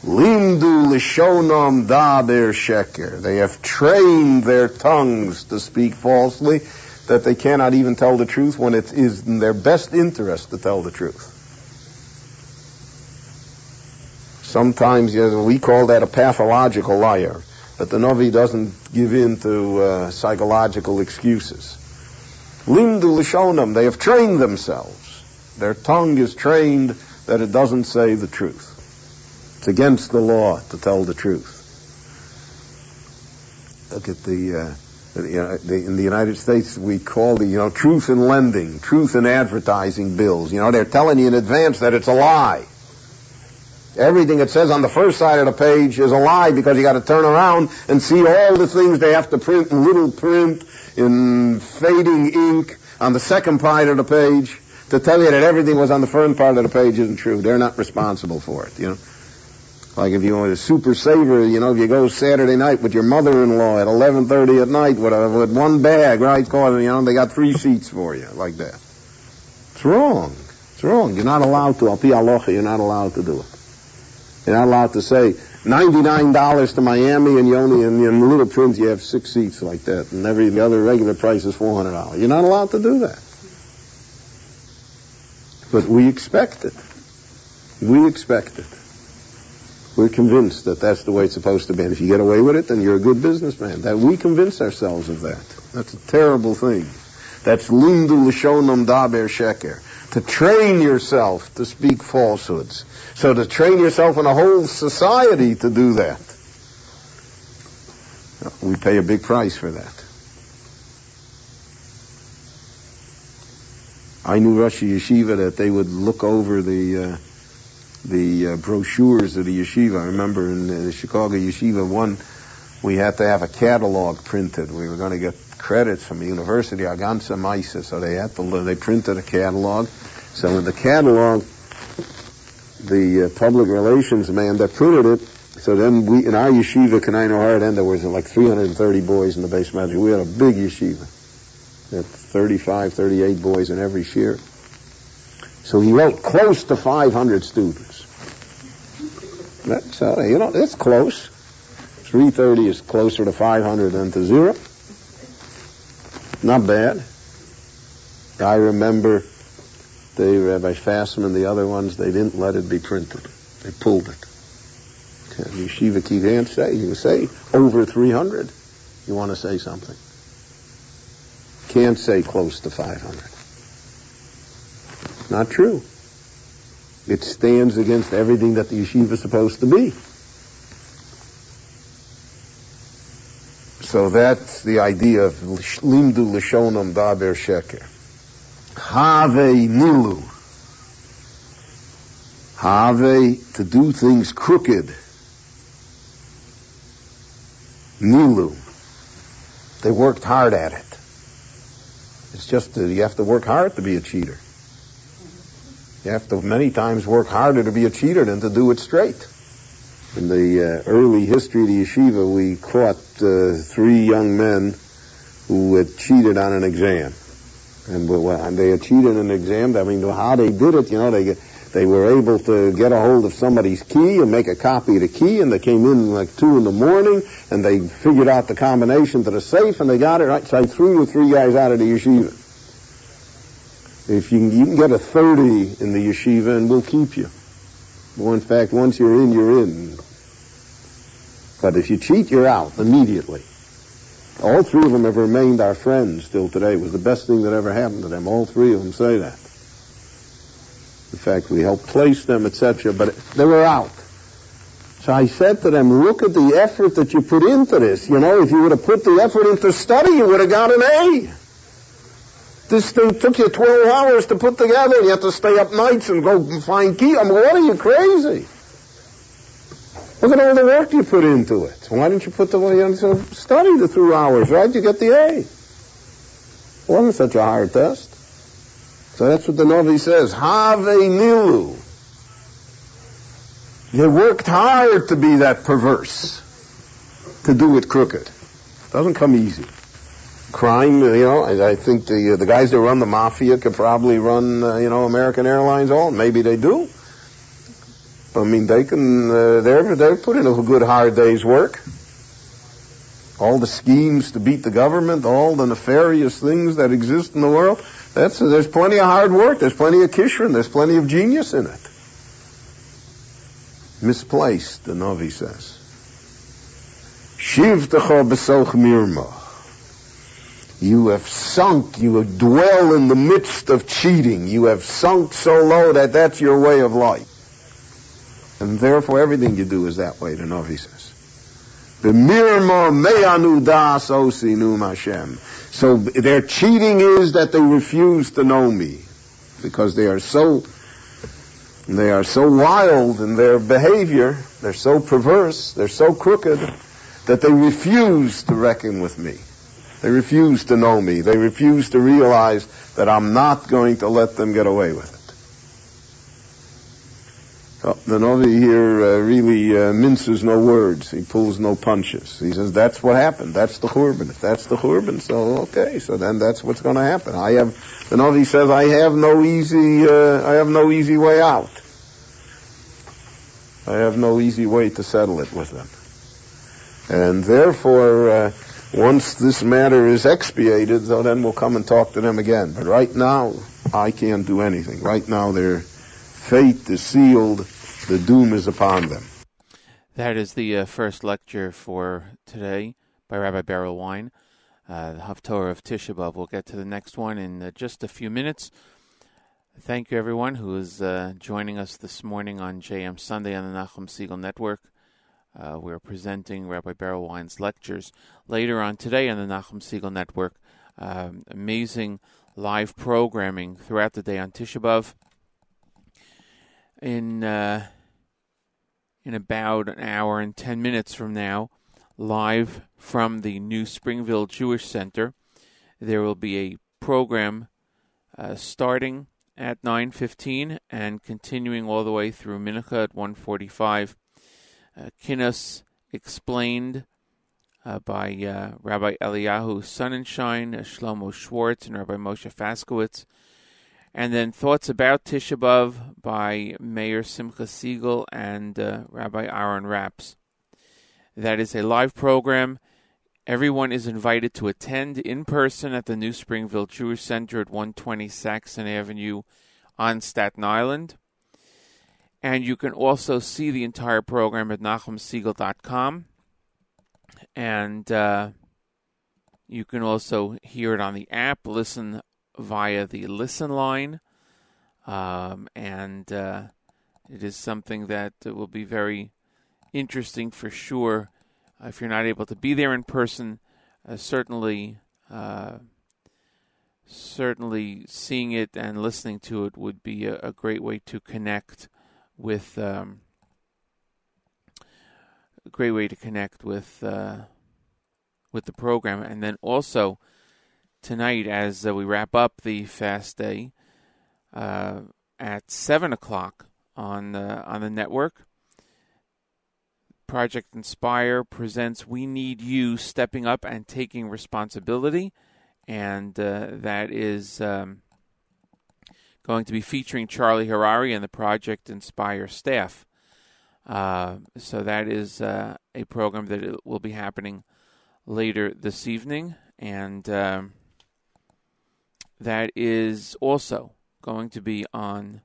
Limdu lishonam daber sheker. They have trained their tongues to speak falsely, that they cannot even tell the truth when it is in their best interest to tell the truth. Sometimes you know, we call that a pathological liar, but the Novi doesn't give in to uh, psychological excuses. Limdu lishonam, they have trained themselves. Their tongue is trained that it doesn't say the truth. It's against the law to tell the truth. Look at the, uh, the, the, in the United States, we call the, you know, truth in lending, truth in advertising bills. You know, they're telling you in advance that it's a lie. Everything it says on the first side of the page is a lie because you got to turn around and see all the things they have to print in little print in fading ink on the second part of the page to tell you that everything was on the front part of the page isn't true. They're not responsible for it, you know. Like if you want a super saver, you know, if you go Saturday night with your mother-in-law at 11:30 at night with, a, with one bag, right? Cause you know they got three seats for you, like that. It's wrong. It's wrong. You're not allowed to. Al pi you're not allowed to do it. You're not allowed to say $99 to Miami and you only in, in Little Prince you have six seats like that, and every the other regular price is $400. You're not allowed to do that. But we expect it. We expect it. We're convinced that that's the way it's supposed to be. And if you get away with it, then you're a good businessman. That we convince ourselves of that. That's a terrible thing. That's limdu l'shonam daber sheker. To train yourself to speak falsehoods. So to train yourself in a whole society to do that. We pay a big price for that. I knew Rosh Yeshiva that they would look over the uh, the uh, brochures of the yeshiva. I remember in the Chicago Yeshiva one, we had to have a catalog printed. We were going to get credits from the university, Agansa Maisa, so they had to they printed a catalog. So in the catalog, the uh, public relations man that printed it. So then we in our yeshiva, Kanai Ohara, then there was like 330 boys in the base magic. We had a big yeshiva. We had 35, 38 boys in every shiur. So he wrote close to 500 students. That's, uh, you know, it's close. 330 is closer to 500 than to zero. Not bad. I remember the Rabbi Fasman, and the other ones, they didn't let it be printed. They pulled it. And Yeshiva can't say. You say over 300. You want to say something. Can't say close to 500. Not true. It stands against everything that the yeshiva is supposed to be. So that's the idea of limdu lishonam daber sheker. Have nilu. Have, to do things crooked. Nilu. They worked hard at it. It's just that you have to work hard to be a cheater. You have to many times work harder to be a cheater than to do it straight. In the uh, early history of the yeshiva, we caught uh, three young men who had cheated on an exam. And, and they cheated an exam. I mean, how they did it, you know, they they were able to get a hold of somebody's key and make a copy of the key, and they came in like two in the morning, and they figured out the combination to the safe, and they got it right. So I threw the three guys out of the yeshiva. If you can, you can get a 30 in the yeshiva and we'll keep you. Well, in fact, once you're in, you're in. But if you cheat, you're out immediately. All three of them have remained our friends still today. It was the best thing that ever happened to them. All three of them say that. In fact, we helped place them, etc., but they were out. So I said to them, look at the effort that you put into this. You know, if you would have put the effort into study, you would have got an A. This thing took you 12 hours to put together, and you have to stay up nights and go find key. I mean, what are you crazy? Look at all the work you put into it. Why didn't you put the way into study the two hours, right? You get the A. It wasn't such a hard test. So that's what the Novi says. Have nilu. You worked hard to be that perverse, to do it crooked. Doesn't come easy crime, you know, I, I think the uh, the guys that run the mafia could probably run, uh, you know, American Airlines all. Maybe they do. I mean, they can. Uh, they're they're putting a good hard day's work. All the schemes to beat the government, all the nefarious things that exist in the world. That's there's plenty of hard work. There's plenty of kishron. There's plenty of genius in it. Misplaced, the Navi says. Shivtecha b'soch mirma. You have sunk, you dwell in the midst of cheating. You have sunk so low that that's your way of life. And therefore everything you do is that way, the Novi says. The mirma meyanu das osinum Hashem. So their cheating is that they refuse to know me. Because they are so they are so wild in their behavior, they're so perverse, they're so crooked, that they refuse to reckon with me. They refuse to know me. They refuse to realize that I'm not going to let them get away with it. Oh, the Navi here uh, really uh, minces no words. He pulls no punches. He says, that's what happened. That's the Churban. If that's the Churban, so okay, so then that's what's going to happen. I have, the Navi says, I have no easy, uh, I have no easy way out. I have no easy way to settle it with them. And therefore, uh, once this matter is expiated, so then we'll come and talk to them again. But right now, I can't do anything. Right now, their fate is sealed. The doom is upon them. That is the uh, first lecture for today by Rabbi Berel Wein, uh, the Haftorah of Tisha B'Av. We'll get to the next one in uh, just a few minutes. Thank you, everyone who is uh, joining us this morning on JM Sunday on the Nachum Segal Network. Uh, we're presenting Rabbi Berel Wein's lectures later on today on the Nachum Segal Network. Um, amazing live programming throughout the day on Tisha B'Av. In uh, in about an hour and ten minutes from now, live from the New Springville Jewish Center, there will be a program uh, starting at 9:15 and continuing all the way through Mincha at 1:45. Uh, explained uh, by uh, Rabbi Eliyahu Sonnenschein, uh, Shlomo Schwartz, and Rabbi Moshe Faskowitz. And then Thoughts About Tisha B'Av by Meir Simcha Siegel and uh, Rabbi Aaron Raps. That is a live program. Everyone is invited to attend in person at the New Springville Jewish Center at 120 Saxon Avenue on Staten Island. And you can also see the entire program at NachumSegal.com. And uh, you can also hear it on the app, listen via the listen line. Um, and uh, it is something that will be very interesting for sure. Uh, if you're not able to be there in person, uh, certainly, uh, certainly seeing it and listening to it would be a, a great way to connect with. Um, a great way to connect with uh, with the program, and then also tonight as uh, we wrap up the fast day uh, at seven o'clock on the on the network. Project Inspire presents We Need You Stepping Up and Taking Responsibility. And uh, that is um, going to be featuring Charlie Harary and the Project Inspire staff. Uh, so that is uh, a program that will be happening later this evening. And um, that is also going to be on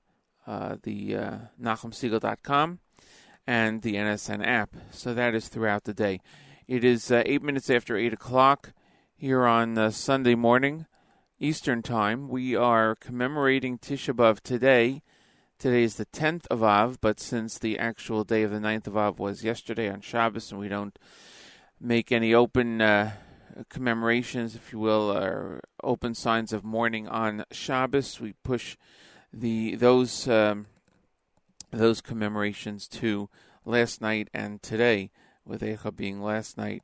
uh, the uh, and the NSN app. So that is throughout the day. It is uh, eight minutes after eight o'clock here on uh, Sunday morning, Eastern Time. We are commemorating Tisha B'av today. Today is the 10th of Av, but since the actual day of the 9th of Av was yesterday on Shabbos, and we don't make any open uh, commemorations, if you will, or open signs of mourning on Shabbos, we push the those. Um, those commemorations to last night and today, with Echa being last night.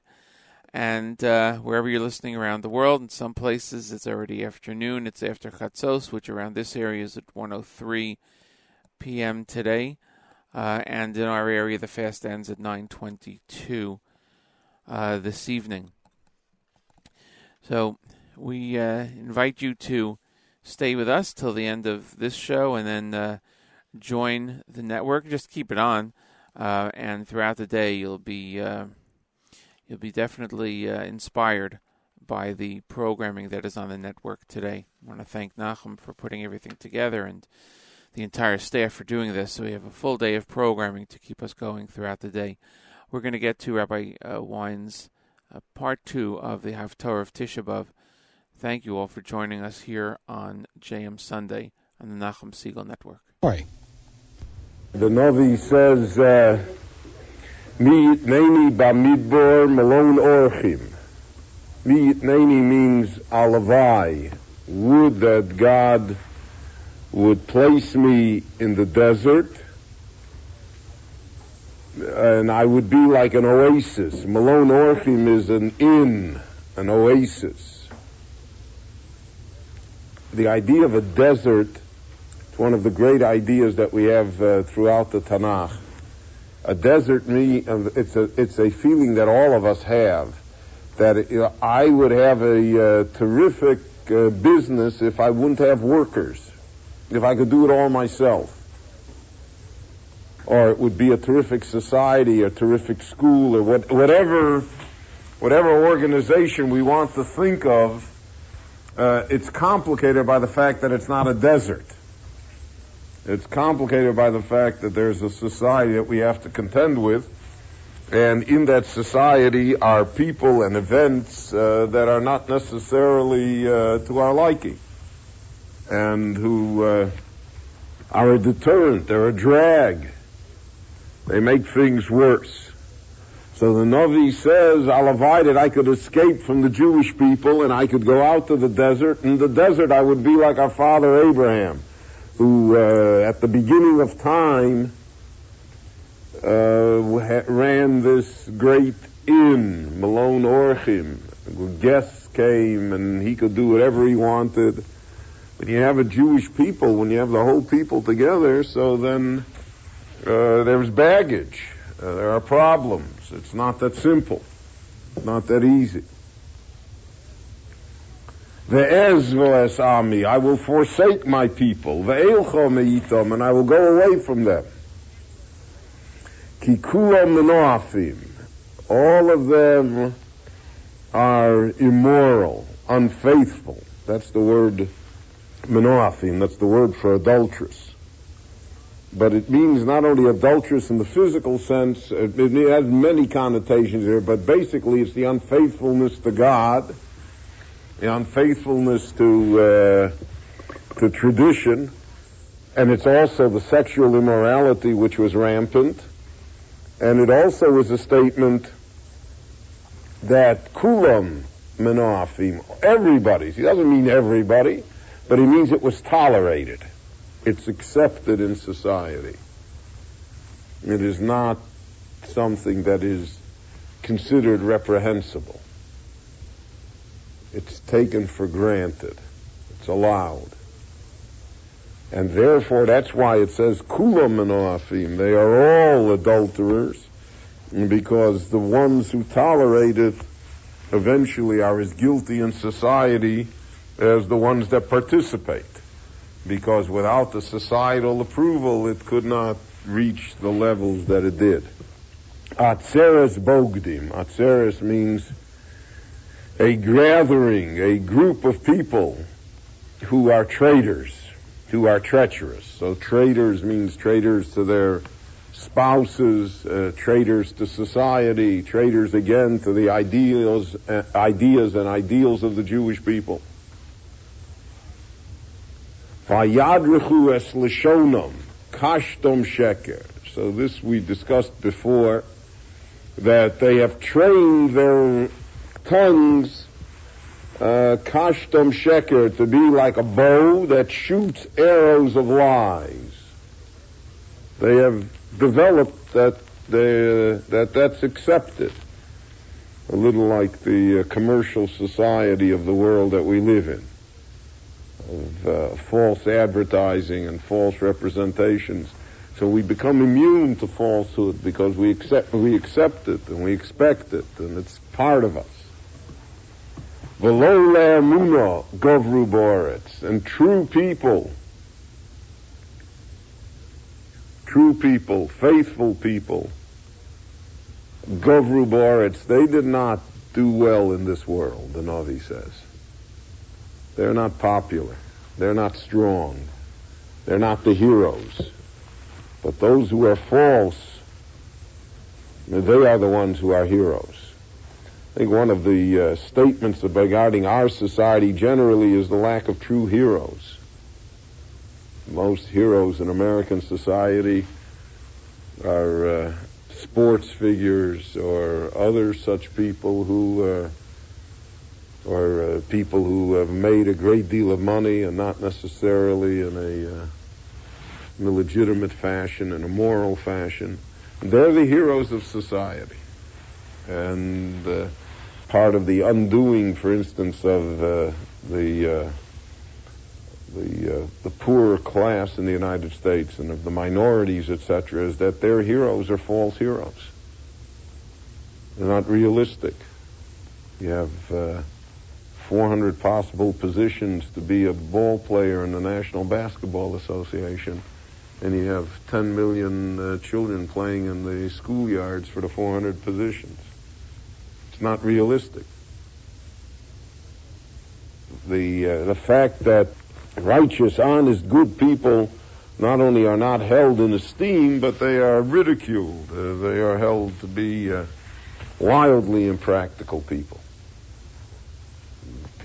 And uh, wherever you're listening around the world, in some places it's already afternoon. It's after Chatzos, which around this area is at 1:03 p.m. today, uh, and in our area the fast ends at 9:22 uh, this evening. So we uh, invite you to stay with us till the end of this show, and then uh, join the network. Just keep it on, uh, and throughout the day you'll be uh, you'll be definitely uh, inspired by the programming that is on the network today. I want to thank Nachum for putting everything together and the entire staff for doing this. So we have a full day of programming to keep us going throughout the day. We're going to get to Rabbi uh, Wein's uh, part two of the Haftorah of Tisha B'av. Thank you all for joining us here on JM Sunday on the Nachum Segal Network. Right. The Navi says, uh, Mi Yitneni Bamidbor Malone Orchim. Mi Yitneni means Alavai. Would that God would place me in the desert and I would be like an oasis. Malone Orchim is an inn, an oasis. The idea of a desert It's one of the great ideas that we have uh, throughout the Tanakh. A desert me, it's a, it's a feeling that all of us have. That you know, I would have a uh, terrific uh, business if I wouldn't have workers. If I could do it all myself. Or it would be a terrific society, a terrific school, or what, whatever, whatever organization we want to think of. Uh, it's complicated by the fact that it's not a desert. It's complicated by the fact that there's a society that we have to contend with, and in that society are people and events uh, that are not necessarily uh, to our liking, and who uh, are a deterrent, they're a drag. They make things worse. So the Navi says, I'll avoid it. I could escape from the Jewish people and I could go out to the desert. In the desert, I would be like our father Abraham who uh, at the beginning of time uh, ran this great inn, Malone Orchim. Guests came and he could do whatever he wanted. When you have a Jewish people, when you have the whole people together, so then uh, there's baggage. Uh, there are problems. It's not that simple. Not that easy. The Ve'ez ami, I will forsake my people. Ve'elcho meitom, and I will go away from them. Kikulam menoafim, all of them are immoral, unfaithful. That's the word menoafim, that's the word for adulteress. But it means not only adulterous in the physical sense, it has many connotations here, but basically it's the unfaithfulness to God, the unfaithfulness to uh, to tradition, and it's also the sexual immorality which was rampant, and it also was a statement that kulam menafim, everybody. He doesn't mean everybody, but he means it was tolerated. It's accepted in society. It is not something that is considered reprehensible. It's taken for granted. It's allowed. And therefore, that's why it says kulam menafim. They are all adulterers, because the ones who tolerate it eventually are as guilty in society as the ones that participate. Because without the societal approval, it could not reach the levels that it did. Atzeres bogdim. Atzeres means a gathering, a group of people who are traitors, who are treacherous. So traitors means traitors to their spouses, uh, traitors to society, traitors again to the ideals, uh, ideas and ideals of the Jewish people. Vayadrichu es lishonam, kashtom sheker. So this we discussed before, that they have trained their tongues, uh, kashtom sheker, to be like a bow that shoots arrows of lies. They have developed that they, that that's accepted. A little like the uh, commercial society of the world that we live in, of uh, false advertising and false representations. So we become immune to falsehood because we accept we accept it and we expect it and it's part of us. V'lo le'amuna govru. And true people, true people, faithful people, govru boretz, they did not do well in this world, the Navi says. They're not popular. They're not strong. They're not the heroes. But those who are false, they are the ones who are heroes. I think one of the uh, statements regarding our society generally is the lack of true heroes. Most heroes in American society are uh, sports figures or other such people who, uh, or uh, people who have made a great deal of money and not necessarily in a, uh, in a legitimate fashion, in a moral fashion. They're the heroes of society. And uh, part of the undoing, for instance, of uh, the uh, the uh, the poorer class in the United States and of the minorities, etc., is that their heroes are false heroes. They're not realistic. You have uh, 400 possible positions to be a ball player in the National Basketball Association, and you have 10 million uh, children playing in the schoolyards for the 400 positions. It's not realistic. The uh, the fact that righteous, honest, good people not only are not held in esteem, but they are ridiculed. Uh, they are held to be uh, wildly impractical people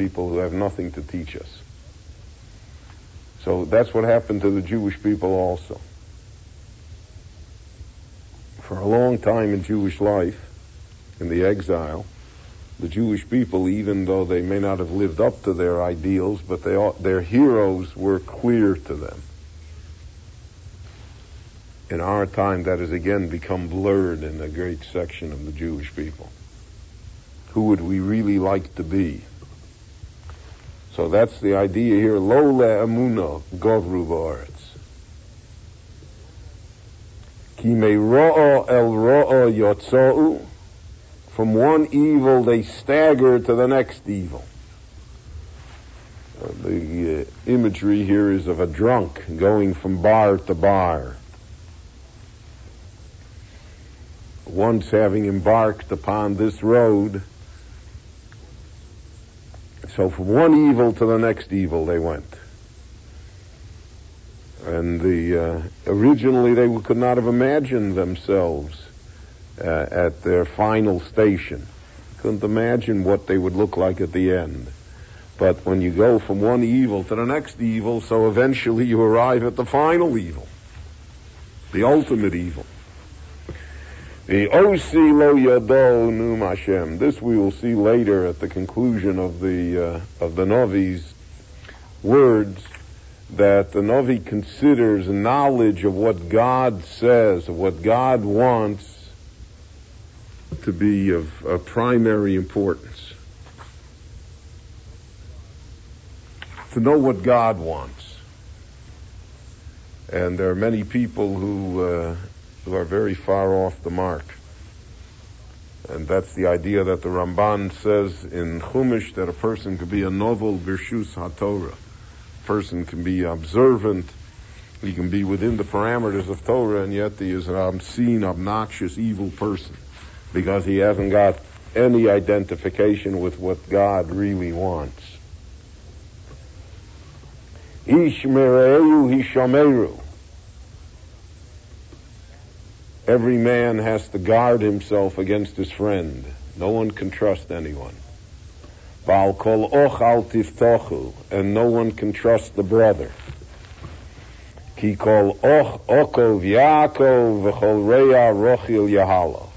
people who have nothing to teach us. So that's what happened to the Jewish people also. For a long time in Jewish life, in the exile, the Jewish people, even though they may not have lived up to their ideals, but they, their heroes were clear to them. In our time, that has again become blurred in a great section of the Jewish people. Who would we really like to be? So that's the idea here. Lo le'amuno govru ba'aretz. Ki me el ro'o yotza'u. From one evil they stagger to the next evil. Uh, the uh, imagery here is of a drunk going from bar to bar. Once having embarked upon this road, so from one evil to the next evil they went. And the uh, originally they could not have imagined themselves uh, at their final station. Couldn't imagine what they would look like at the end. But when you go from one evil to the next evil, so eventually you arrive at the final evil, the ultimate evil. The Osi lo yado num Hashem. This we will see later at the conclusion of the uh, of the Navi's words that the Novi considers knowledge of what God says, of what God wants, to be of, of primary importance. To know what God wants. And there are many people who uh, who are very far off the mark. And that's the idea that the Ramban says in Chumash that a person could be a novel Birshus HaTorah. A person can be observant, he can be within the parameters of Torah, and yet he is an obscene, obnoxious, evil person because he hasn't got any identification with what God really wants. Ishmereu Hishameru. Every man has to guard himself against his friend. No one can trust anyone. Baal kol och al and no one can trust the brother. Ki kol och okov Yaakov v'chol rea rochil yahalov.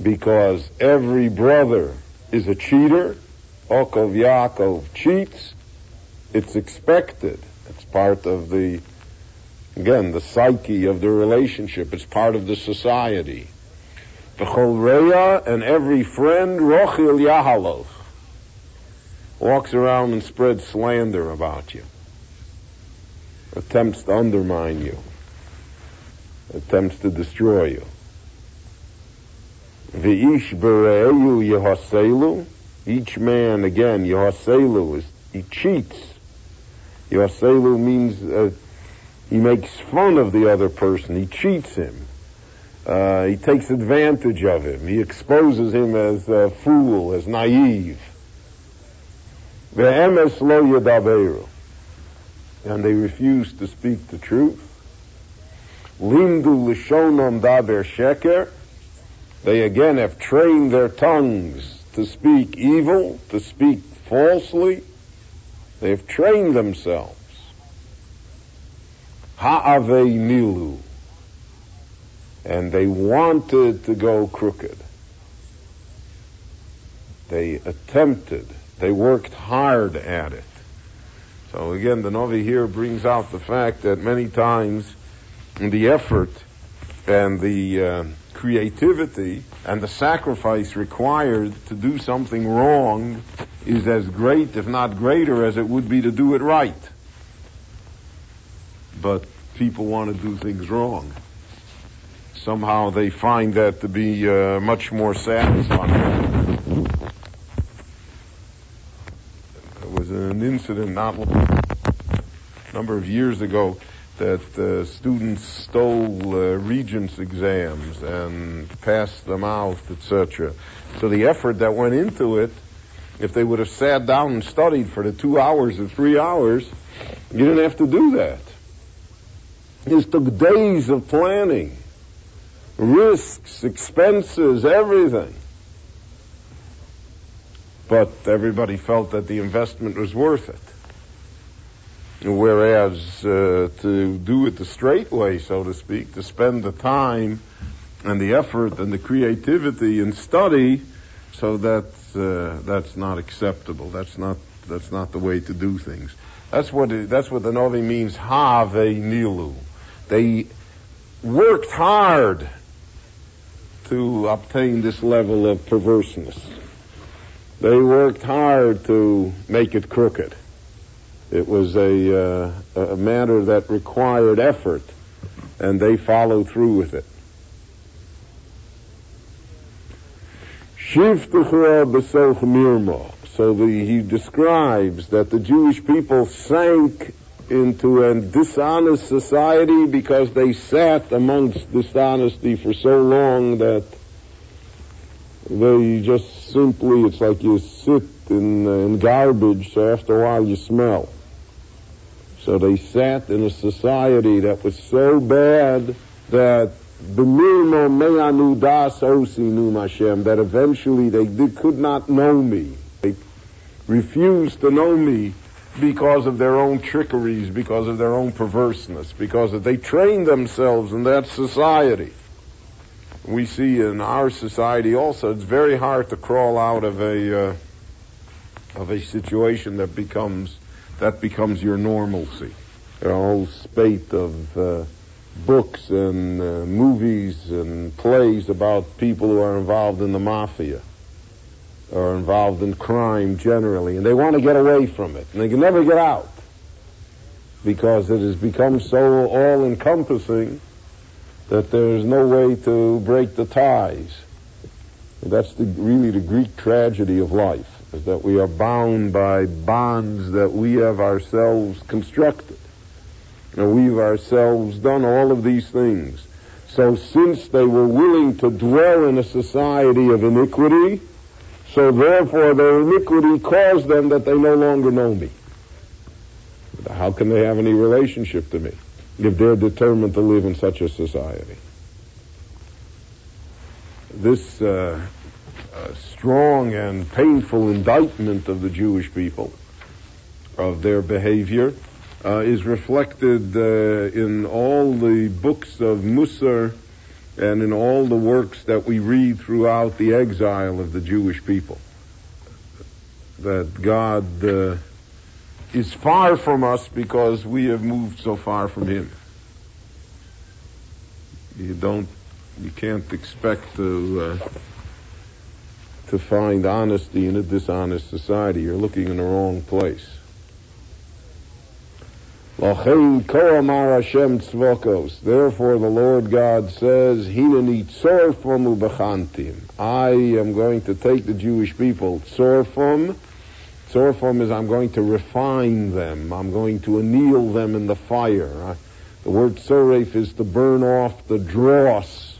Because every brother is a cheater, okov Yaakov cheats, it's expected. It's part of the Again, the psyche of the relationship. It's part of the society. The cholreya and every friend, rochil yahalov, walks around and spreads slander about you, attempts to undermine you, attempts to destroy you. V'ish bereyu yehaselu, each man, again, yehaselu, is, he cheats. Yehaselu means uh, he makes fun of the other person. He cheats him. Uh, he takes advantage of him. He exposes him as a fool, as naive. Ve'emes lo yadaberu. And they refuse to speak the truth. Limdu lishonom daber sheker. They again have trained their tongues to speak evil, to speak falsely. They've trained themselves. Ha'avei milu. And they wanted to go crooked. They attempted. They worked hard at it. So again, the Novi here brings out the fact that many times the effort and the uh, creativity and the sacrifice required to do something wrong is as great, if not greater, as it would be to do it right. But people want to do things wrong. Somehow they find that to be uh, much more satisfying. There was an incident not a number of years ago that uh, students stole uh, regents exams and passed them out, etc. So the effort that went into it, if they would have sat down and studied for the two hours or three hours, you didn't have to do that. It took days of planning, risks, expenses, everything. But everybody felt that the investment was worth it. Whereas uh, to do it the straight way, so to speak, to spend the time and the effort and the creativity and study, so that's uh, that's not acceptable. That's not that's not the way to do things. That's what it, that's what the Novi means. Have a nilu. They worked hard to obtain this level of perverseness. They worked hard to make it crooked. It was a, uh, a matter that required effort, and they followed through with it. So the, he describes that the Jewish people sank into a dishonest society because they sat amongst dishonesty for so long that they just simply, it's like you sit in, uh, in garbage, so after a while you smell. So they sat in a society that was so bad that B'milmo me'anu das osinu Hashem, that eventually they did, could not know me. They refused to know me because of their own trickeries, because of their own perverseness, because they train themselves in that society. We see in our society also, it's very hard to crawl out of a uh, of a situation that becomes that becomes your normalcy. There are a whole spate of uh, books and uh, movies and plays about people who are involved in the mafia or involved in crime generally, and they want to get away from it, and they can never get out because it has become so all-encompassing that there's no way to break the ties. And that's the, really the Greek tragedy of life is that we are bound by bonds that we have ourselves constructed. And we've ourselves done all of these things. So since they were willing to dwell in a society of iniquity, so therefore their iniquity caused them that they no longer know me. How can they have any relationship to me if they're determined to live in such a society? This uh, strong and painful indictment of the Jewish people, of their behavior, uh, is reflected uh, in all the books of Musar and in all the works that we read throughout the exile of the Jewish people. That God uh, is far from us because we have moved so far from Him. You don't, you can't expect to uh, to find honesty in a dishonest society. You're looking in the wrong place. Therefore, the Lord God says, I am going to take the Jewish people. Tzorfum. Tzorfum is I'm going to refine them. I'm going to anneal them in the fire. The word tzoref is to burn off the dross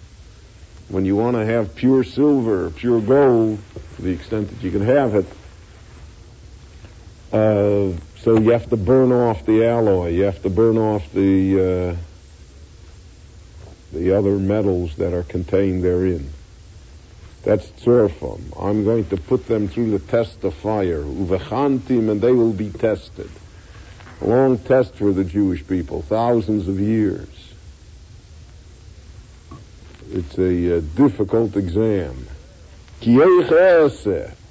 when you want to have pure silver, pure gold, to the extent that you can have it, uh, so you have to burn off the alloy. You have to burn off the uh, the other metals that are contained therein. That's tzorfum. I'm going to put them through the test of fire. Uvechantim, and they will be tested. A long test for the Jewish people, thousands of years. It's a uh, difficult exam.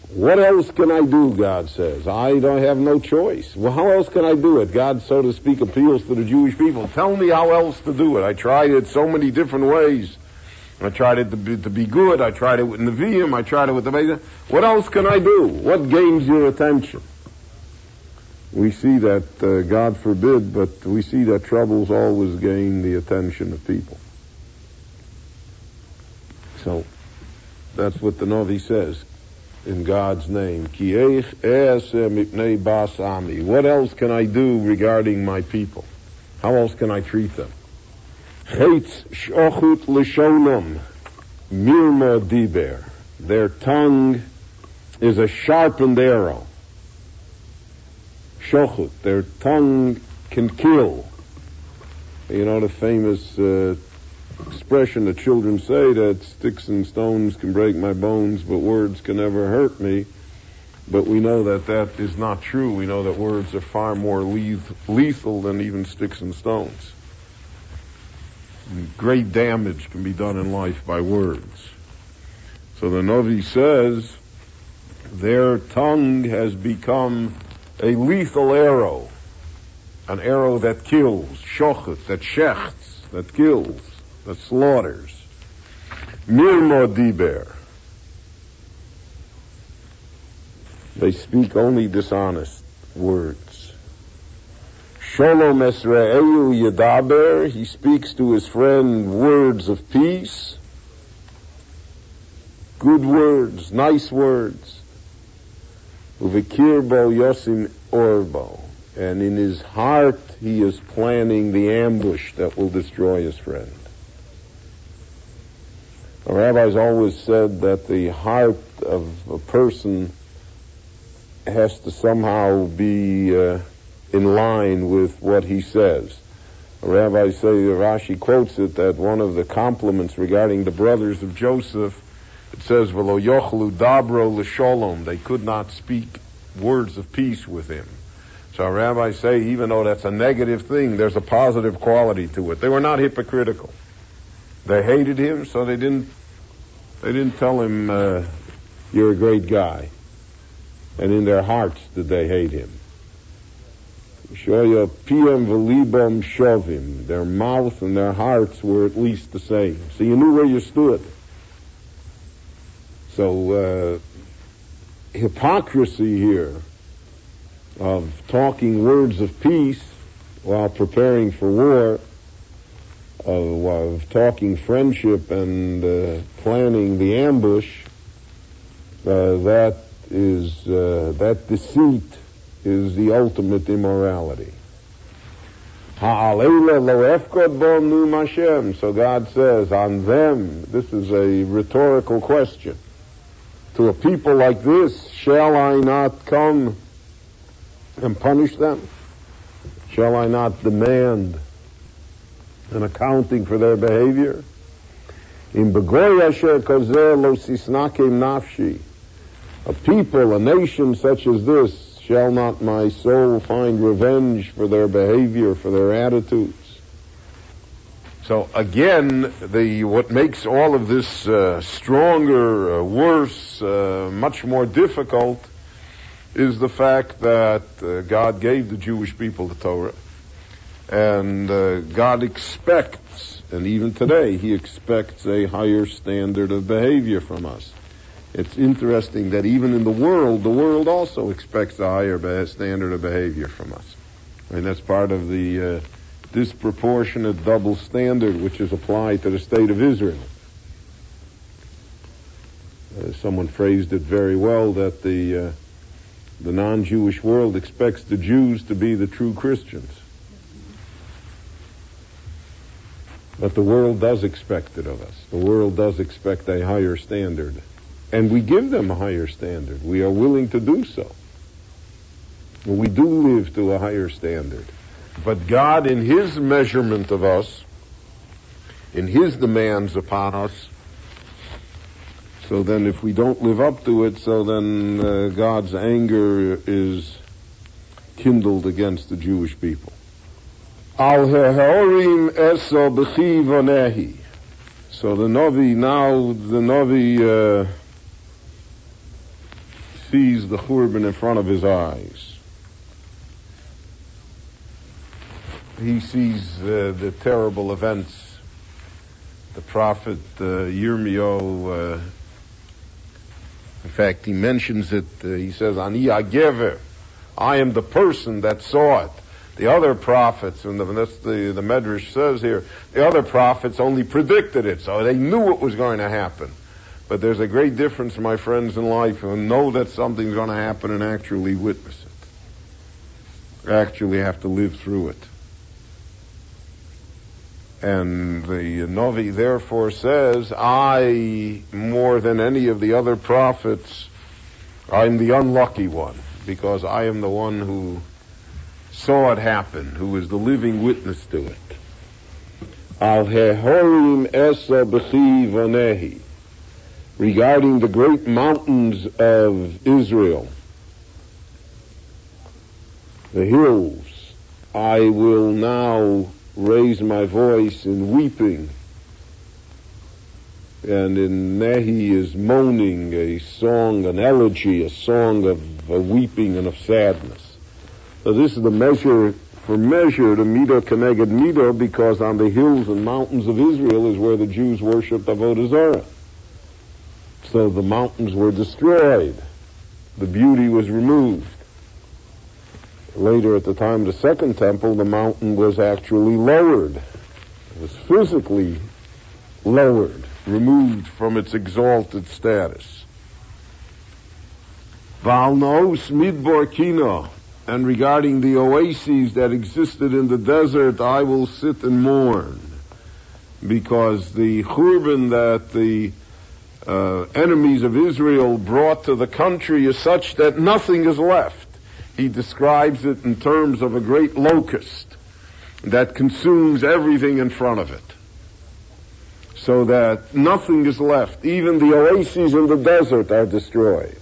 What else can I do, God says? I don't have no choice. Well, how else can I do it? God, so to speak, appeals to the Jewish people. Tell me how else to do it. I tried it so many different ways. I tried it to be, to be good. I tried it with Nevi'im. I tried it with the Veda. What else can I do? What gains your attention? we see that, uh, God forbid, but we see that troubles always gain the attention of people. So, that's what the Novi says in God's name. What else can I do regarding my people? How else can I treat them? Mirma diber. Their tongue is a sharpened arrow. Shochut. Their tongue can kill. You know the famous uh, expression that children say that sticks and stones can break my bones, but words can never hurt me. But we know that that is not true. We know that words are far more lethal than even sticks and stones. Great damage can be done in life by words. So the Novi says, their tongue has become a lethal arrow, an arrow that kills, shochet, that shechts, that kills, that slaughters. Mirmo diber. They speak only dishonest words. Shalom Esraelu Yadaber, he speaks to his friend words of peace, good words, nice words. Uvikirbo Yosim Orbo. And in his heart, he is planning the ambush that will destroy his friend. The rabbis always said that the heart of a person has to somehow be uh, in line with what he says. The rabbis say, Rashi quotes it, that one of the compliments regarding the brothers of Joseph, it says, Velo yochlu dabro l'sholom. They could not speak words of peace with him. So our rabbis say, even though that's a negative thing, there's a positive quality to it. They were not hypocritical. They hated him, so they didn't, they didn't tell him, uh, you're a great guy and in their hearts did they hate him. Their mouth and their hearts were at least the same. So you knew where you stood. So uh, hypocrisy here of talking words of peace while preparing for war, of, of talking friendship and uh, planning the ambush, uh, that is uh, that deceit is the ultimate immorality. So God says, on them, this is a rhetorical question. To a people like this, shall I not come and punish them? Shall I not demand an accounting for their behavior? In Nafshi. A people, a nation such as this, shall not my soul find revenge for their behavior, for their attitudes? So again, the what makes all of this uh, stronger, uh, worse, uh, much more difficult is the fact that uh, God gave the Jewish people the Torah, and uh, God expects, and even today He expects a higher standard of behavior from us it's interesting that even in the world, the world also expects a higher standard of behavior from us. And that's part of the uh, disproportionate double standard which is applied to the state of Israel. Uh, someone phrased it very well that the uh, the non-Jewish world expects the Jews to be the true Christians. But the world does expect it of us. The world does expect a higher standard. And we give them a higher standard. We are willing to do so. We do live to a higher standard. But God, in His measurement of us, in His demands upon us, so then if we don't live up to it, so then uh, God's anger is kindled against the Jewish people. Al eso So the Novi, now the Novi, uh, sees the Churban in front of his eyes. He sees uh, the terrible events. The prophet uh, Yirmiyahu, uh, in fact, he mentions it. Uh, he says, "Ani agever I am the person that saw it. The other prophets, and that's the, the Medrash says here, the other prophets only predicted it, so they knew it was going to happen. But there's a great difference, my friends, in life, and know that something's going to happen and actually witness it. Actually have to live through it. And the Novi therefore says, I, more than any of the other prophets, I'm the unlucky one, because I am the one who saw it happen, who was the living witness to it. Al Hehorim Esa Vanehi, regarding the great mountains of Israel, the hills, I will now raise my voice in weeping. And in Nehi is moaning, a song, an elegy, a song of, of weeping and of sadness. So this is the measure for measure to Midah Keneged Midah because on the hills and mountains of Israel is where the Jews worshipped Avodah Zarah. So the mountains were destroyed. The beauty was removed. Later, at the time of the Second Temple, the mountain was actually lowered. It was physically lowered, removed from its exalted status. Valnos midbar kino, and regarding the oases that existed in the desert, I will sit and mourn, because the churban that the uh, enemies of Israel brought to the country is such that nothing is left he describes it in terms of a great locust that consumes everything in front of it. So that nothing is left. Even the oases in the desert are destroyed.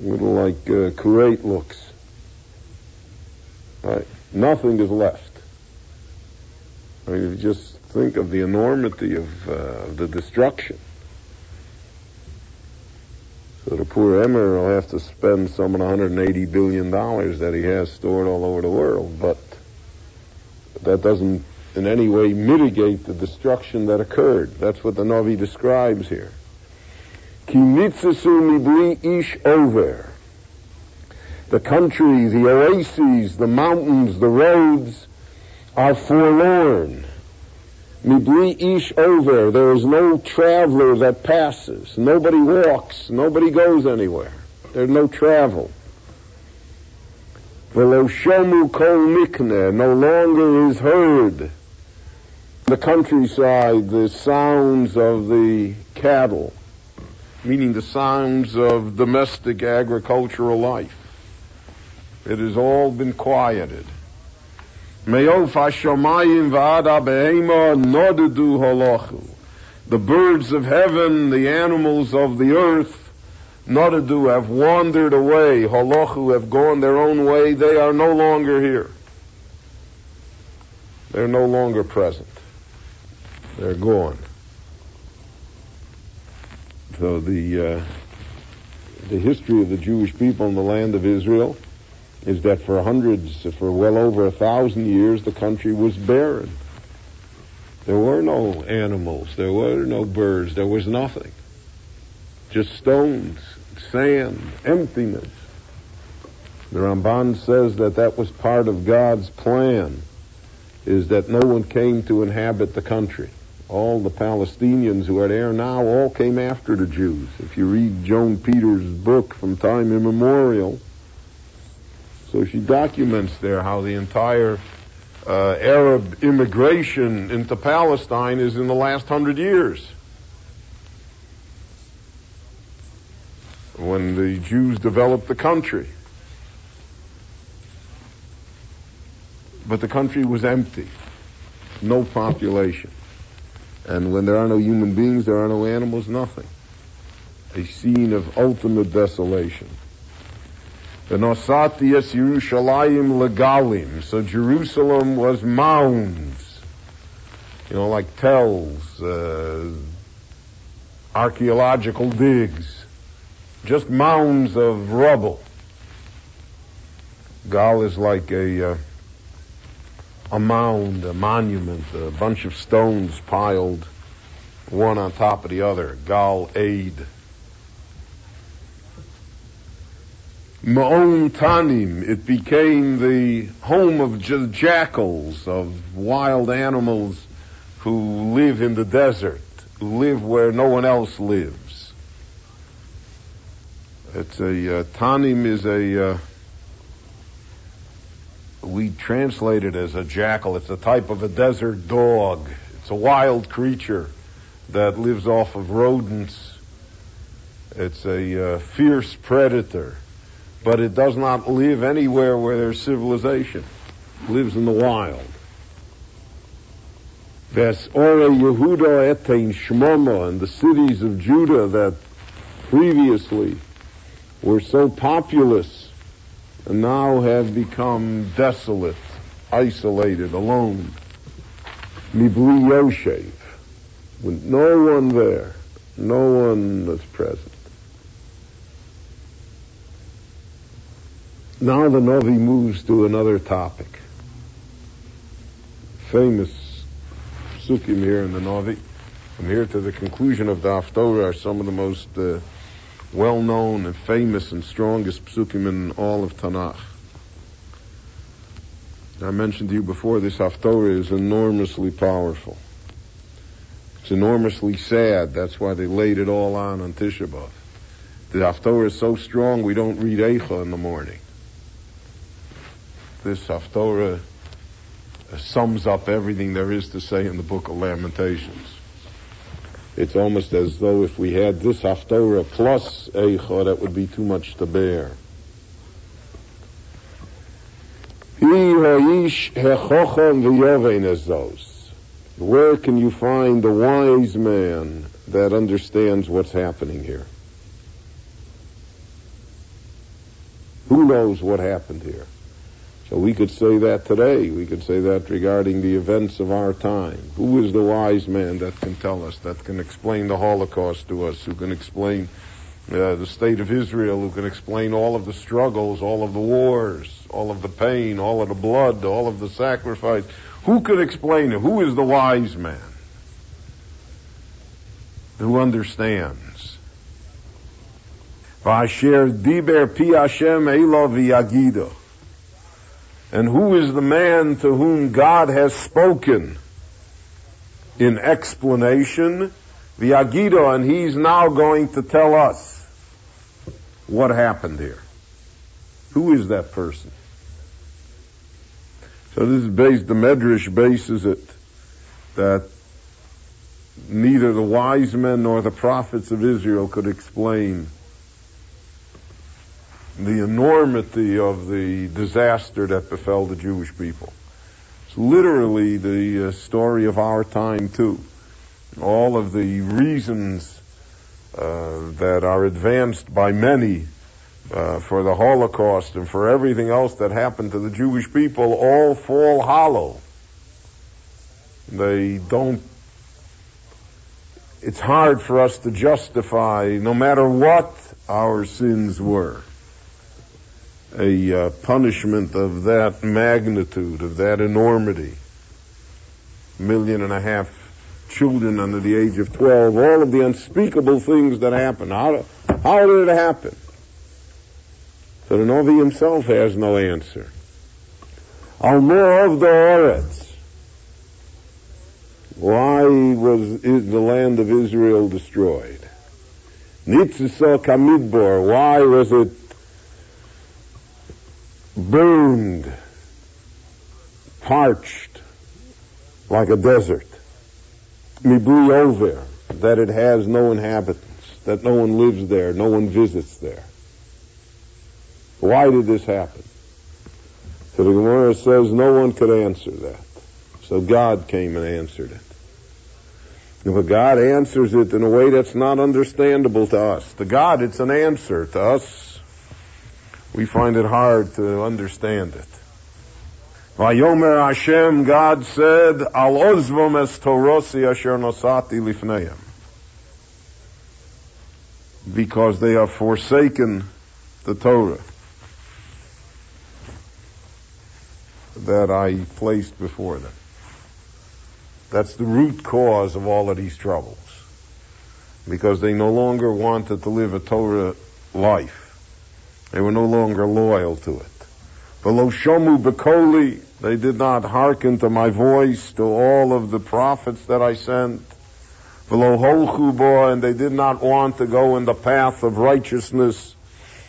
Little like uh, Kuwait looks. Right? Nothing is left. I mean, if you just think of the enormity of uh, the destruction. So the poor Emir will have to spend some 180 billion dollars that he has stored all over the world, but that doesn't in any way mitigate the destruction that occurred. That's what the Navi describes here. Mibri ish over. The country, the oases, the mountains, the roads are forlorn. Mibli ish over. There is no traveler that passes. Nobody walks. Nobody goes anywhere. There's no travel. Velo shomu kol mikne. No longer is heard the countryside the sounds of the cattle, meaning the sounds of domestic agricultural life. It has all been quieted. The birds of heaven, the animals of the earth, nodadu have wandered away. Holochu have gone their own way. They are no longer here. They're no longer present. They're gone. So the uh, the history of the Jewish people in the land of Israel is that for hundreds, for well over a thousand years, the country was barren. There were no animals, there were no birds, there was nothing. Just stones, sand, emptiness. The Ramban says that that was part of God's plan, is that no one came to inhabit the country. All the Palestinians who are there now all came after the Jews. If you read Joan Peters' book from time immemorial, so she documents there how the entire uh, Arab immigration into Palestine is in the last hundred years. When the Jews developed the country. But the country was empty. No population. And when there are no human beings, there are no animals, nothing. A scene of ultimate desolation. The Nosatias Yerushalayim Legalim. So Jerusalem was mounds, you know, like tells, uh, archaeological digs, just mounds of rubble. Gal is like a uh, a mound, a monument, a bunch of stones piled one on top of the other. Gal aid. Ma'on Tanim. It became the home of j- jackals, of wild animals who live in the desert, live where no one else lives. It's a uh, Tanim is a uh, we translate it as a jackal. It's a type of a desert dog. It's a wild creature that lives off of rodents. It's a uh, fierce predator, but it does not live anywhere where there's civilization. It lives in the wild. Ves Ore Yehuda etein Shmoma and the cities of Judah that previously were so populous and now have become desolate, isolated, alone. Mibli Yoshev, with no one there, no one that's present. Now the Novi moves to another topic. Famous psukim here in the Novi. From here to the conclusion of the Haftorah are some of the most uh, well-known and famous and strongest psukim in all of Tanakh. I mentioned to you before, this Haftorah is enormously powerful. It's enormously sad. That's why they laid it all on on Tisha B'Av. The Haftorah is so strong we don't read Eicha in the morning. This Haftorah sums up everything there is to say in the Book of Lamentations. It's almost as though if we had this Haftorah plus Eicha, that would be too much to bear. Where can you find the wise man that understands what's happening here? Who knows what happened here? So we could say that today. We could say that regarding the events of our time. Who is the wise man that can tell us, that can explain the Holocaust to us, who can explain uh, the state of Israel, who can explain all of the struggles, all of the wars, all of the pain, all of the blood, all of the sacrifice? Who could explain it? Who is the wise man who understands? Vasher diber. And who is the man to whom God has spoken in explanation? The Agido, and he's now going to tell us what happened here. Who is that person? So this is based, the Medrash bases it that neither the wise men nor the prophets of Israel could explain the enormity of the disaster that befell the Jewish people. It's literally the uh, story of our time too. All of the reasons uh, that are advanced by many uh, for the Holocaust and for everything else that happened to the Jewish people all fall hollow. They don't it's hard for us to justify, no matter what our sins were a uh, punishment of that magnitude, of that enormity. A million and a half children under the age of 12, all of the unspeakable things that happened. How, how did it happen? So the Novi himself has no answer. Al of the Oretz. Why was the land of Israel destroyed? Nitzisa Kamidbor. Why was it burned, parched, like a desert. Mibui over, that it has no inhabitants, that no one lives there, no one visits there. Why did this happen? So the Gemara says no one could answer that. So God came and answered it. But God answers it in a way that's not understandable to us, to God it's an answer. To us, we find it hard to understand it. Vayomer Hashem, God said, Al ozvom es torosi asher nosati lifneim. Because they have forsaken the Torah that I placed before them. That's the root cause of all of these troubles. Because they no longer wanted to live a Torah life. They were no longer loyal to it. Below Shomu Bekoli, they did not hearken to my voice, to all of the prophets that I sent. Below Holchubo, and they did not want to go in the path of righteousness,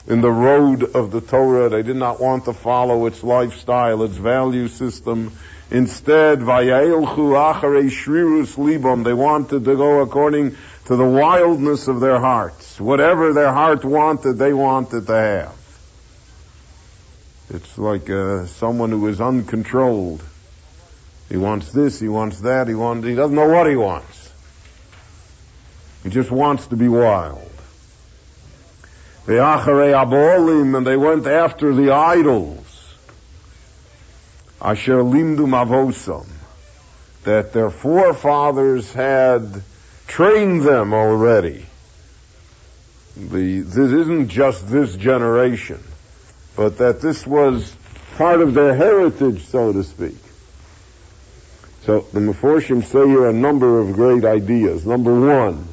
in the road of the Torah. They did not want to follow its lifestyle, its value system. Instead, Vayailchu Acharei Shrirus Libam, they wanted to go according to the wildness of their hearts. Whatever their heart wanted, they wanted to have. It's like uh, someone who is uncontrolled. He wants this, he wants that, he wants, he doesn't know what he wants. He just wants to be wild. The Acharei Abolim, and they went after the idols. Asher Limdu Mavosam, that their forefathers had trained them already. The, this isn't just this generation but that this was part of their heritage, so to speak. So the Meforshim say here a number of great ideas. Number one,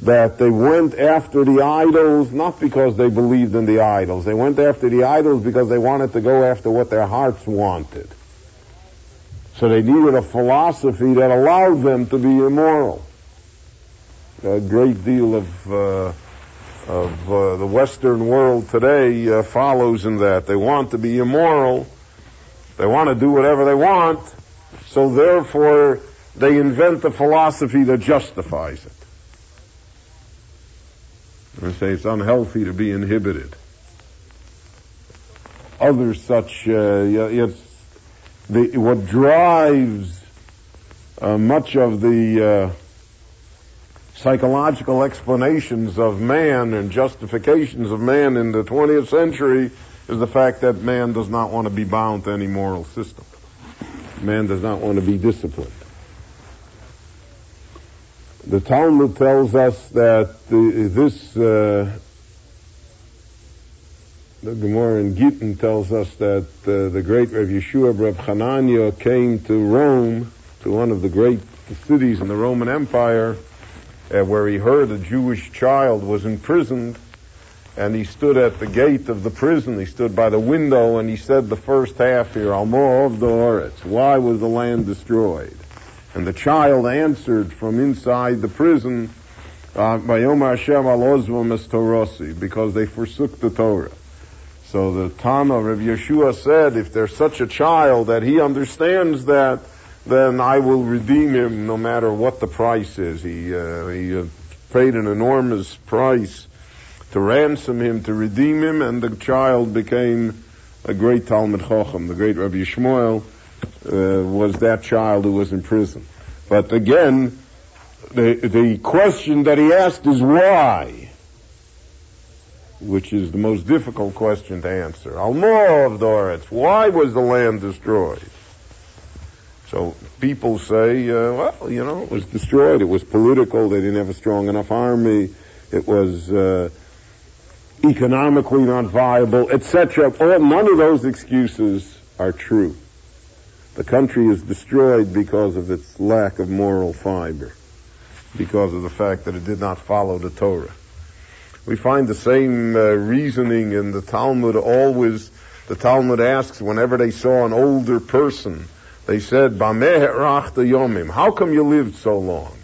that they went after the idols not because they believed in the idols. They went after the idols because they wanted to go after what their hearts wanted. So they needed a philosophy that allowed them to be immoral. A great deal of uh, of uh, the Western world today uh, follows in that. They want to be immoral. They want to do whatever they want. So therefore, they invent a philosophy that justifies it. They say it's unhealthy to be inhibited. Other such, uh, it's the, what drives uh, much of the uh, psychological explanations of man and justifications of man in the 20th century is the fact that man does not want to be bound to any moral system. Man does not want to be disciplined. The Talmud tells us that the, this, uh, the Gemara in Gittin tells us that uh, the great Rav Yeshua Reb Hanania came to Rome, to one of the great cities in the Roman Empire, uh, where he heard a Jewish child was imprisoned, and he stood at the gate of the prison. He stood by the window, and he said the first half here, Almor of the Oretz, why was the land destroyed? And the child answered from inside the prison, uh, Hashem al because they forsook the Torah. So the Tana of Yeshua said, if there's such a child that he understands that then I will redeem him no matter what the price is. He, uh, he uh, paid an enormous price to ransom him, to redeem him, and the child became a great Talmid Chochem. The great Rabbi Shmuel uh, was that child who was in prison. But again, the, the question that he asked is why? Which is the most difficult question to answer. Almor of Doretz, why was the land destroyed? So people say, uh, well, you know, it was destroyed. It was political. They didn't have a strong enough army. It was uh, economically not viable, etc. All none of those excuses are true. The country is destroyed because of its lack of moral fiber, because of the fact that it did not follow the Torah. We find the same uh, reasoning in the Talmud always. The Talmud asks whenever they saw an older person they said, yomim. How come you lived so long?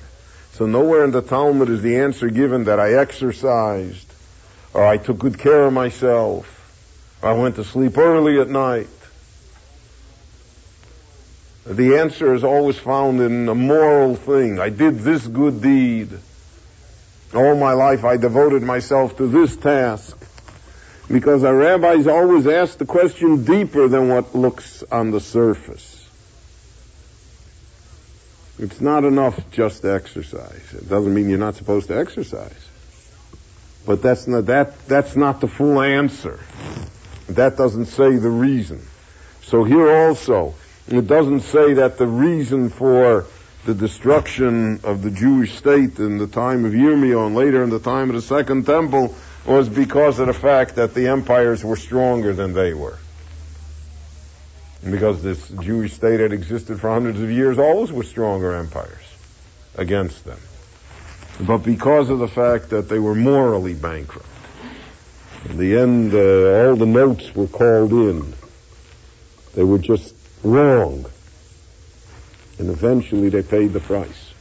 So nowhere in the Talmud is the answer given that I exercised, or I took good care of myself, or I went to sleep early at night. The answer is always found in a moral thing. I did this good deed. All my life I devoted myself to this task. Because our rabbis always ask the question deeper than what looks on the surface. It's not enough just to exercise. It doesn't mean you're not supposed to exercise. But that's not, that, that's not the full answer. That doesn't say the reason. So here also, it doesn't say that the reason for the destruction of the Jewish state in the time of Yirmiyahu and later in the time of the Second Temple was because of the fact that the empires were stronger than they were because this Jewish state had existed for hundreds of years, always with stronger empires against them. But because of the fact that they were morally bankrupt. In the end, uh, all the notes were called in. They were just wrong. And eventually they paid the price.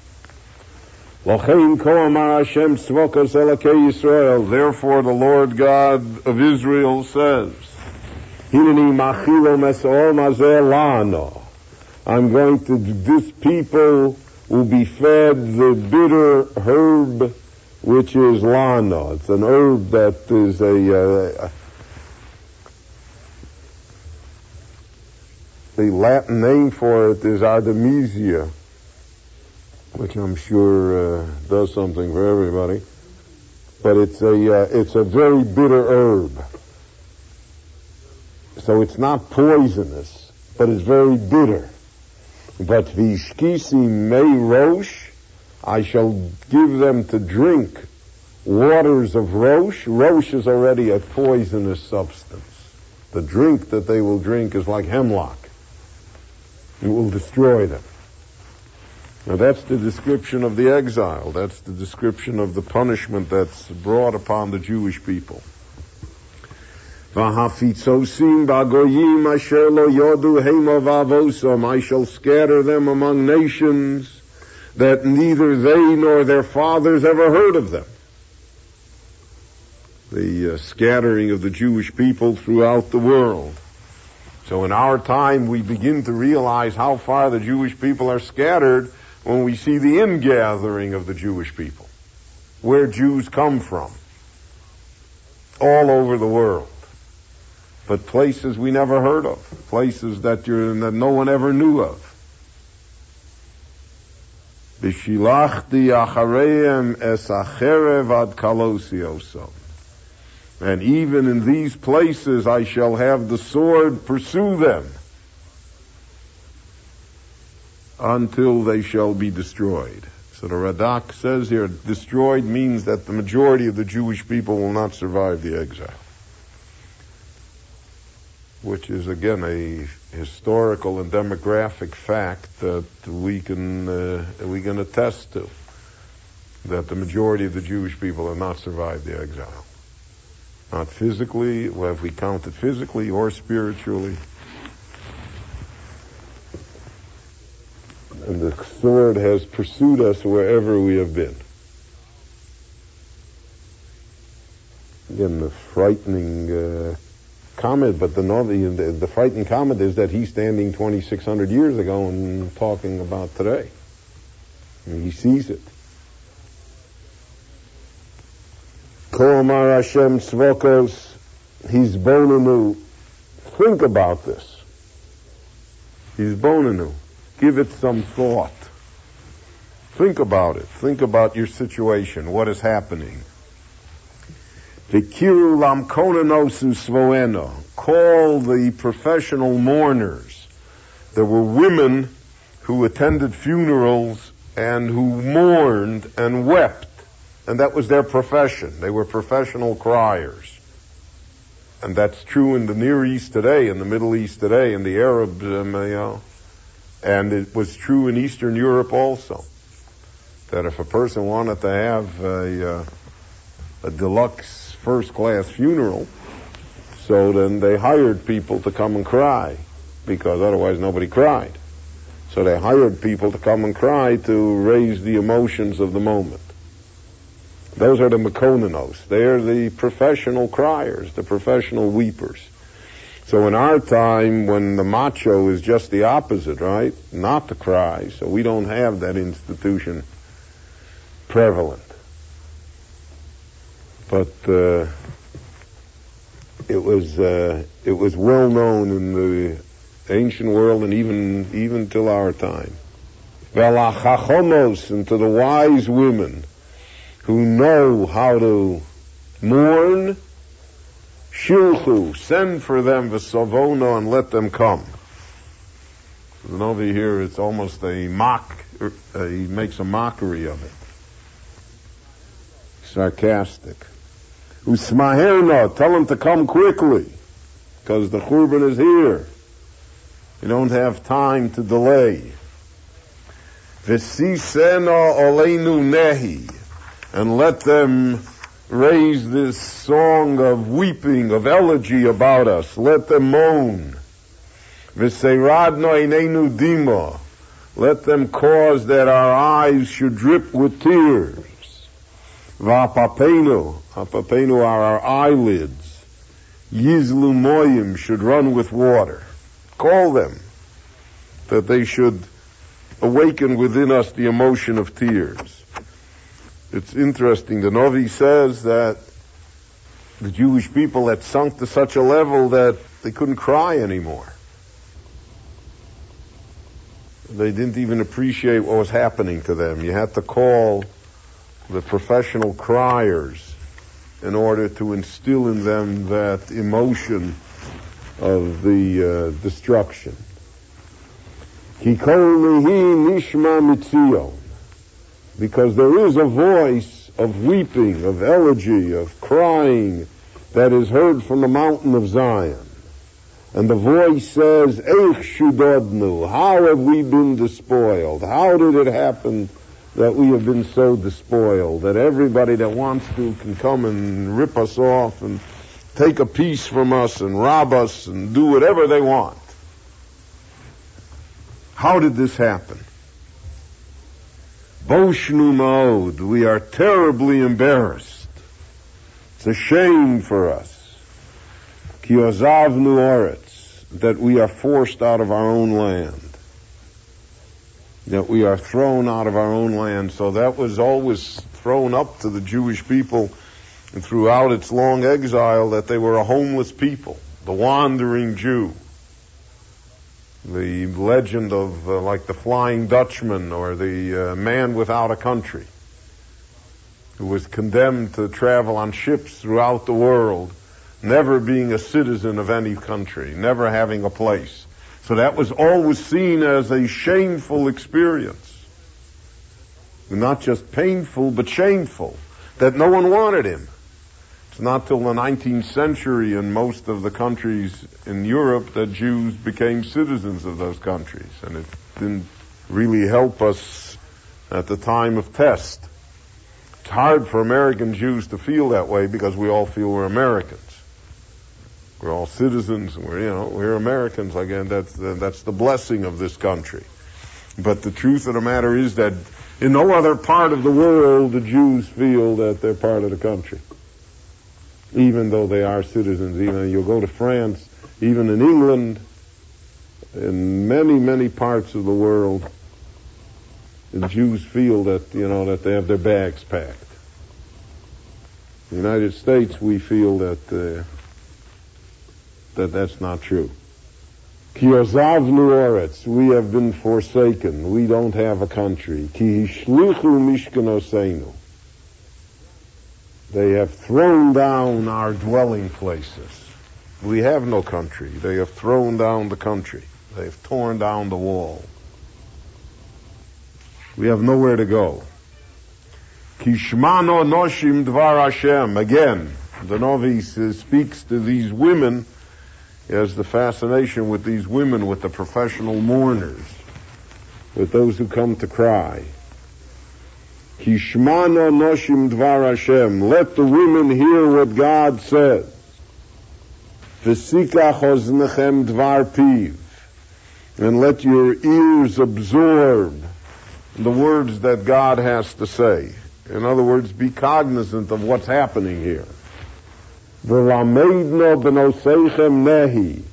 Therefore, the Lord God of Israel says, I'm going to, this people will be fed the bitter herb which is lana. It's an herb that is a, uh, the Latin name for it is artemisia which I'm sure uh, does something for everybody. But it's a uh, it's a very bitter herb. So it's not poisonous, but it's very bitter. But vishkisi me rosh, I shall give them to drink waters of rosh. Rosh is already a poisonous substance. The drink that they will drink is like hemlock. It will destroy them. Now that's the description of the exile. That's the description of the punishment that's brought upon the Jewish people. I shall scatter them among nations that neither they nor their fathers ever heard of them. The uh, scattering of the Jewish people throughout the world. So in our time we begin to realize how far the Jewish people are scattered when we see the ingathering of the Jewish people, where Jews come from, all over the world, but places we never heard of, places that, that no one ever knew of. Bishilachti achareim ad. And even in these places I shall have the sword pursue them until they shall be destroyed. So the Radak says here, destroyed means that the majority of the Jewish people will not survive the exile. Which is again a historical and demographic fact that we can uh, we can attest to. That the majority of the Jewish people have not survived the exile. Not physically, well, if we count it physically or spiritually, and the sword has pursued us wherever we have been. Again, the frightening uh, comment, but the, the, the frightening comment is that he's standing 2,600 years ago and talking about today. And he sees it. Koamar Hashem Svokos, he's bonanu. Think about this. He's bonanu. Give it some thought. Think about it. Think about your situation, what is happening. Vikiru lamkonanosu svoeno. Call the professional mourners. There were women who attended funerals and who mourned and wept. And that was their profession. They were professional criers. And that's true in the Near East today, in the Middle East today, in the Arabs, um, you know, and it was true in Eastern Europe also. That if a person wanted to have a, uh, a deluxe first class funeral, so then they hired people to come and cry, because otherwise nobody cried. So they hired people to come and cry to raise the emotions of the moment. Those are the Makonanos. They're the professional criers, the professional weepers. So in our time, when the macho is just the opposite, right? Not to cry. So we don't have that institution prevalent. But uh, it was uh, it was well known in the ancient world and even even till our time. Velachachomos and to the wise women who know how to mourn Shilchu, send for them Vesavono and let them come. And over here it's almost a mock, uh, he makes a mockery of it. Sarcastic. Usmaherna, tell them to come quickly, because the Churban is here. You don't have time to delay. Vesisena olenu nehi, and let them raise this song of weeping, of elegy about us. Let them moan. V'seiradno einenu dima. Let them cause that our eyes should drip with tears. V'apapenu. Apapenu are our eyelids. Yizlu moyim should run with water. Call them that they should awaken within us the emotion of tears. It's interesting. The Novi says that the Jewish people had sunk to such a level that they couldn't cry anymore. They didn't even appreciate what was happening to them. You had to call the professional criers in order to instill in them that emotion of the uh, destruction. Because there is a voice of weeping, of elegy, of crying that is heard from the mountain of Zion. And the voice says, Eich shudodnu, how have we been despoiled? How did it happen that we have been so despoiled? That everybody that wants to can come and rip us off and take a piece from us and rob us and do whatever they want. How did this happen? Boshnu Maod, we are terribly embarrassed. It's a shame for us. Kiozavnu Oretz, that we are forced out of our own land. That we are thrown out of our own land. So that was always thrown up to the Jewish people throughout its long exile that they were a homeless people, the wandering Jew. The legend of uh, like the Flying Dutchman or the uh, man without a country who was condemned to travel on ships throughout the world, never being a citizen of any country, never having a place. So that was always seen as a shameful experience. Not just painful, but shameful, that no one wanted him. It's not till the 19th century in most of the countries in Europe that Jews became citizens of those countries. And it didn't really help us at the time of test. It's hard for American Jews to feel that way because we all feel we're Americans. We're all citizens. We're, you know, we're Americans. Again, that's the, that's the blessing of this country. But the truth of the matter is that in no other part of the world the Jews feel that they're part of the country even though they are citizens. Even you'll go to France, even in England, in many, many parts of the world, the Jews feel that, you know, that they have their bags packed. In the United States, we feel that, uh, that that's not true. Ki we have been forsaken. We don't have a country. Ki hishlichu mishkanosenu. They have thrown down our dwelling places. We have no country. They have thrown down the country. They have torn down the wall. We have nowhere to go. Kishmano noshim dvar Hashem. Again, the novice uh, speaks to these women. Has the fascination with these women, with the professional mourners, with those who come to cry. Kishmana noshim dvar Hashem. Let the women hear what God says. V'sikach oznechem dvar piv. And let your ears absorb the words that God has to say. In other words, be cognizant of what's happening here. V'lameidno b'noseichem nehi.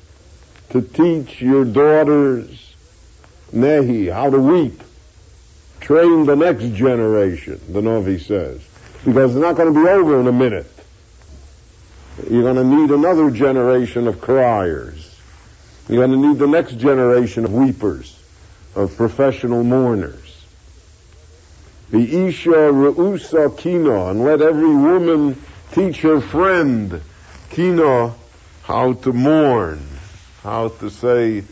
To teach your daughters nehi, how to weep train the next generation, the Novi says, because it's not going to be over in a minute. You're going to need another generation of criers. You're going to need the next generation of weepers, of professional mourners. The Isha Reusa Kino, and let every woman teach her friend, Kino, how to mourn, how to say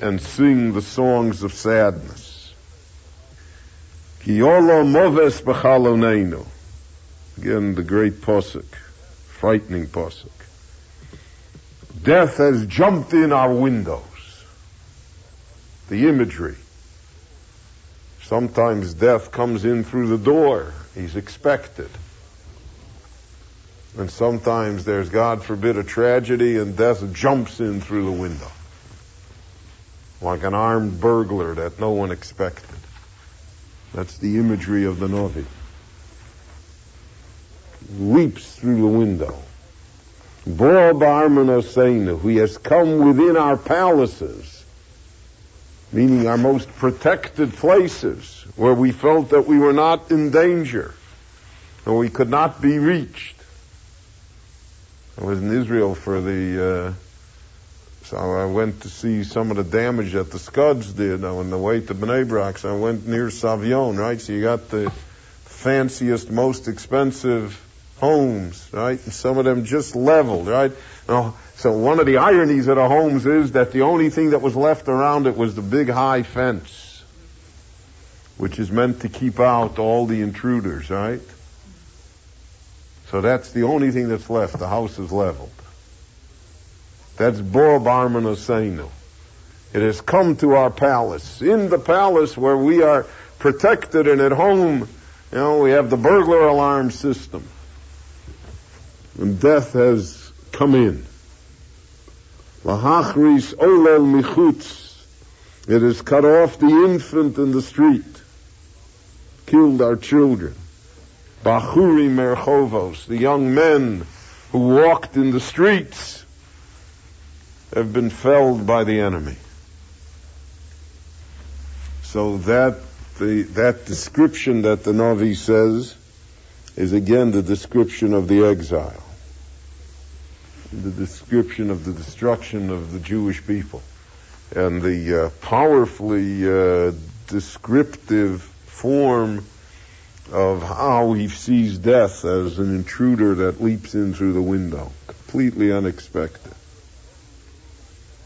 and sing the songs of sadness. Kiyolo moves b'chaloneinu. Again, the great posuk, frightening posuk. Death has jumped in our windows. The imagery. Sometimes death comes in through the door. He's expected. And sometimes there's, God forbid, a tragedy and death jumps in through the window. Like an armed burglar that no one expected. That's the imagery of the Novi. Leaps through the window. Bo who has come within our palaces, meaning our most protected places, where we felt that we were not in danger, and we could not be reached. I was in Israel for the, uh, so I went to see some of the damage that the Scuds did on the way to Bnei Brak. So I went near Savyon, right? So you got the fanciest, most expensive homes, right? And some of them just leveled, right? So one of the ironies of the homes is that the only thing that was left around it was the big high fence, which is meant to keep out all the intruders, right? So that's the only thing that's left. The house is leveled. That's Bo Barman It has come to our palace. In the palace where we are protected and at home, you know, we have the burglar alarm system. And death has come in. Lahachris olel michutz. It has cut off the infant in the street. Killed our children. Bachuri Merchovos, the young men who walked in the streets, have been felled by the enemy. So that the, that description that the Navi says is again the description of the exile, the description of the destruction of the Jewish people, and the uh, powerfully uh, descriptive form of how he sees death as an intruder that leaps in through the window, completely unexpected.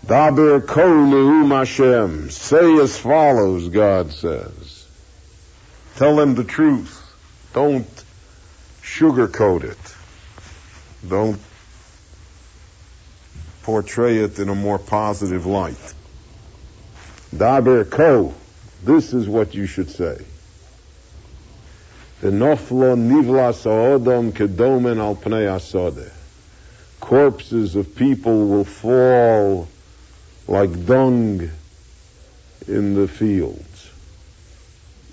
Daber kol Hashem. Say as follows, God says. Tell them the truth. Don't sugarcoat it. Don't portray it in a more positive light. Daber ko. This is what you should say. The noflo nivlas odom kedomen al pnei. Corpses of people will fall like dung in the fields,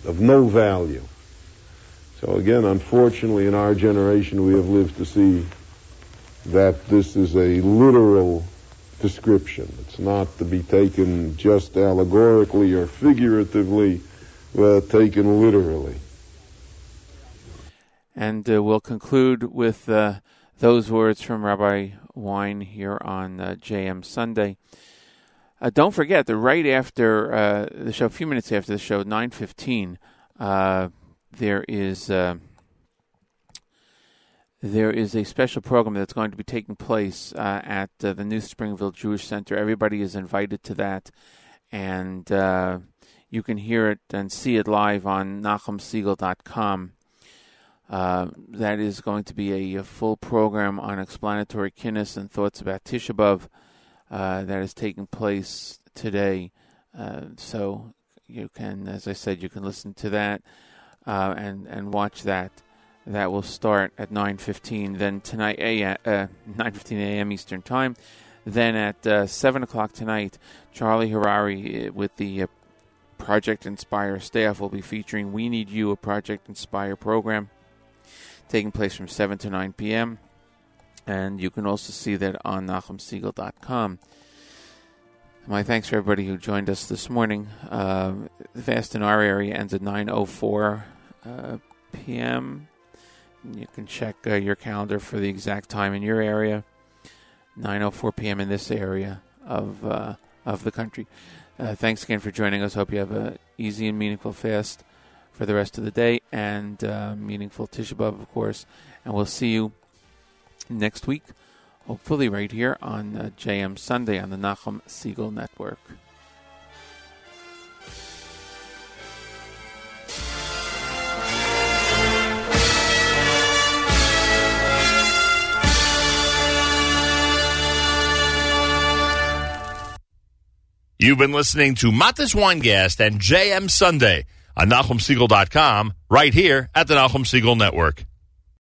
of no value. So again, unfortunately, in our generation, we have lived to see that this is a literal description. It's not to be taken just allegorically or figuratively, but taken literally. And uh, we'll conclude with uh, those words from Rabbi Wein here on uh, JM Sunday. Uh, don't forget that right after uh, the show, a few minutes after the show, nine fifteen, uh, there is there is a special program that's going to be taking place at the New Springville Jewish Center. Everybody is invited to that, and you can hear it and see it live on NachumSegal.com. Uh, that is going to be a, a, full program on explanatory kinnis and thoughts about Tisha B'Av uh, that is taking place today. Uh, so you can, as I said, you can listen to that uh, and and watch that. That will start at 9:15. Then tonight, a, 9:15 a.m. Eastern Time. Then at 7 o'clock tonight, Charlie Harary with the Project Inspire staff will be featuring "We Need You," a Project Inspire program taking place from 7 to 9 p.m. And you can also see that on NachumSegal.com. My thanks for everybody who joined us this morning. Uh, the fast in our area ends at 9.04 uh, p.m. You can check uh, your calendar for the exact time in your area. 9.04 p.m. in this area of, uh, of the country. Uh, thanks again for joining us. Hope you have an easy and meaningful fast for the rest of the day and uh, meaningful Tisha of course. And we'll see you next week, hopefully right here on uh, JM Sunday on the Nachum Segal Network. You've been listening to Matis Weingast and JM Sunday on NachumSegal.com right here at the Nachum Segal Network.